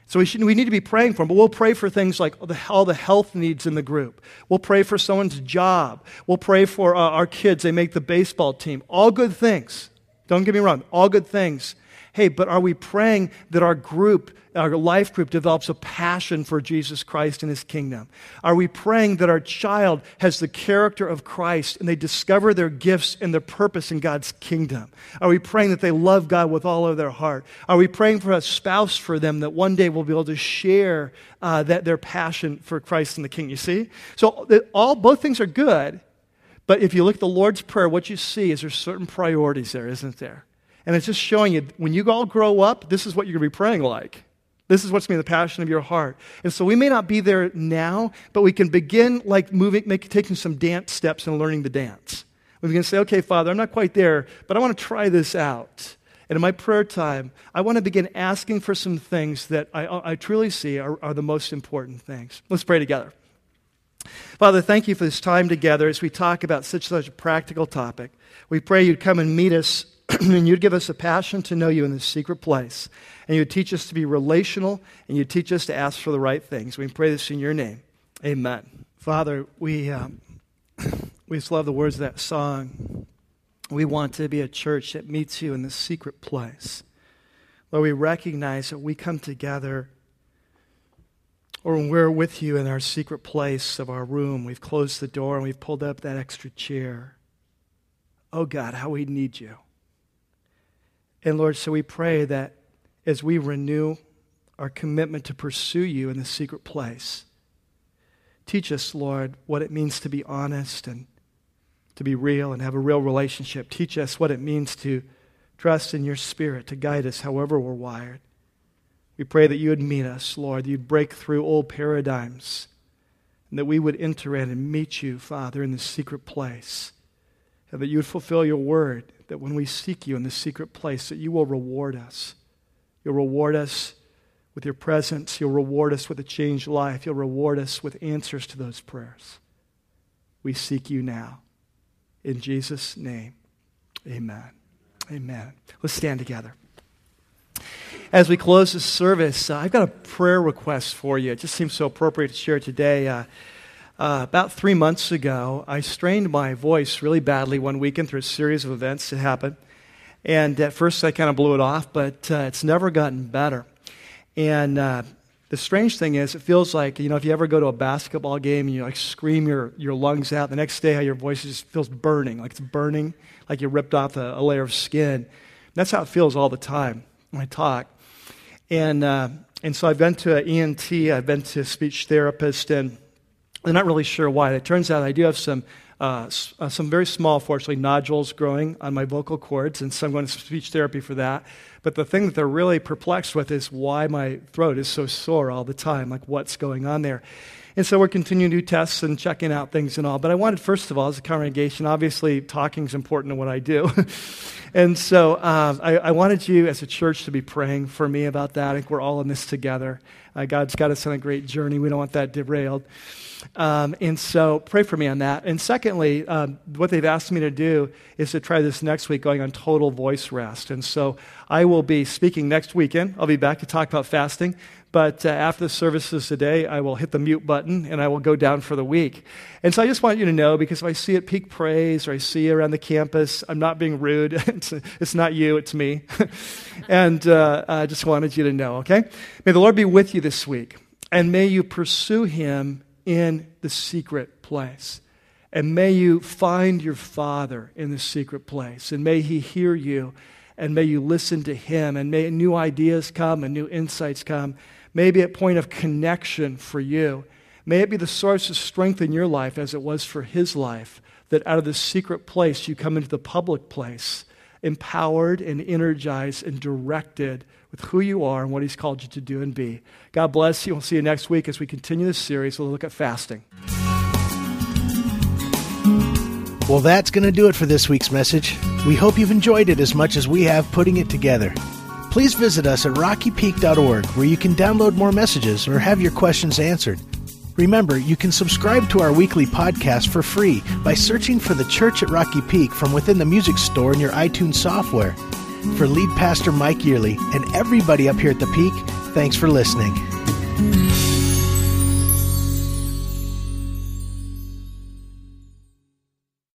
So we, should, we need to be praying for them, but we'll pray for things like the, all the health needs in the group. We'll pray for someone's job. We'll pray for uh, our kids, they make the baseball team. All good things. Don't get me wrong, all good things. Hey, but are we praying that our group, our life group, develops a passion for Jesus Christ and his kingdom? Are we praying that our child has the character of Christ and they discover their gifts and their purpose in God's kingdom? Are we praying that they love God with all of their heart? Are we praying for a spouse for them that one day will be able to share uh, that, their passion for Christ and the King? You see? So, all, both things are good. But if you look at the Lord's Prayer, what you see is there's certain priorities there, isn't there? And it's just showing you when you all grow up, this is what you're going to be praying like. This is what's going to be the passion of your heart. And so we may not be there now, but we can begin like moving, make, taking some dance steps and learning the dance. We can say, okay, Father, I'm not quite there, but I want to try this out. And in my prayer time, I want to begin asking for some things that I, I truly see are, are the most important things. Let's pray together. Father, thank you for this time together as we talk about such such a practical topic. We pray you'd come and meet us [clears throat] and you'd give us a passion to know you in this secret place. And you'd teach us to be relational, and you'd teach us to ask for the right things. We pray this in your name. Amen. Father, we, um, [clears throat] we just love the words of that song. We want to be a church that meets you in the secret place. Lord, we recognize that we come together, or when we're with you in our secret place of our room, we've closed the door and we've pulled up that extra chair. Oh God, how we need you. And Lord, so we pray that as we renew our commitment to pursue you in the secret place, teach us, Lord, what it means to be honest and to be real and have a real relationship. Teach us what it means to trust in your spirit to guide us however we're wired. We pray that you would meet us, Lord, that you'd break through old paradigms, and that we would enter in and meet you, Father, in the secret place, and that you would fulfill your word that when we seek you in the secret place, that you will reward us. You'll reward us with your presence. You'll reward us with a changed life. You'll reward us with answers to those prayers. We seek you now. In Jesus' name, amen. Amen. Let's stand together. As we close this service, uh, I've got a prayer request for you. It just seems so appropriate to share today. Uh, uh, about three months ago, I strained my voice really badly one weekend through a series of events that happened. And at first, I kind of blew it off, but uh, it's never gotten better. And uh, the strange thing is, it feels like, you know, if you ever go to a basketball game and you like scream your, your lungs out, the next day, how your voice just feels burning, like it's burning, like you ripped off a, a layer of skin. That's how it feels all the time when I talk. And, uh, and so I've been to an ENT, I've been to a speech therapist, and they're not really sure why. It turns out I do have some, uh, uh, some very small, fortunately, nodules growing on my vocal cords, and so I'm going to speech therapy for that. But the thing that they're really perplexed with is why my throat is so sore all the time, like what's going on there. And so we're continuing to do tests and checking out things and all. But I wanted, first of all, as a congregation, obviously talking is important to what I do. [laughs] and so um, I, I, wanted you as a church to be praying for me about that. I think we're all in this together. Uh, God's got us on a great journey. We don't want that derailed. Um, and so pray for me on that. And secondly, um, what they've asked me to do is to try this next week going on total voice rest. And so I will be speaking next weekend. I'll be back to talk about fasting. But uh, after the services today, I will hit the mute button and I will go down for the week. And so I just want you to know because if I see it Peak Praise or I see you around the campus, I'm not being rude. [laughs] it's, it's not you, it's me. [laughs] and uh, I just wanted you to know, okay? May the Lord be with you this week and may you pursue Him in the secret place. And may you find your Father in the secret place. And may He hear you. And may you listen to Him. And may new ideas come and new insights come. May it be a point of connection for you. May it be the source of strength in your life as it was for His life. That out of the secret place, you come into the public place, empowered and energized and directed with who you are and what He's called you to do and be. God bless you. We'll see you next week as we continue this series. We'll look at fasting. Well, that's going to do it for this week's message. We hope you've enjoyed it as much as we have putting it together. Please visit us at rockypeak.org where you can download more messages or have your questions answered. Remember, you can subscribe to our weekly podcast for free by searching for the Church at Rocky Peak from within the music store in your iTunes software. For lead pastor Mike Yearly and everybody up here at the Peak, thanks for listening.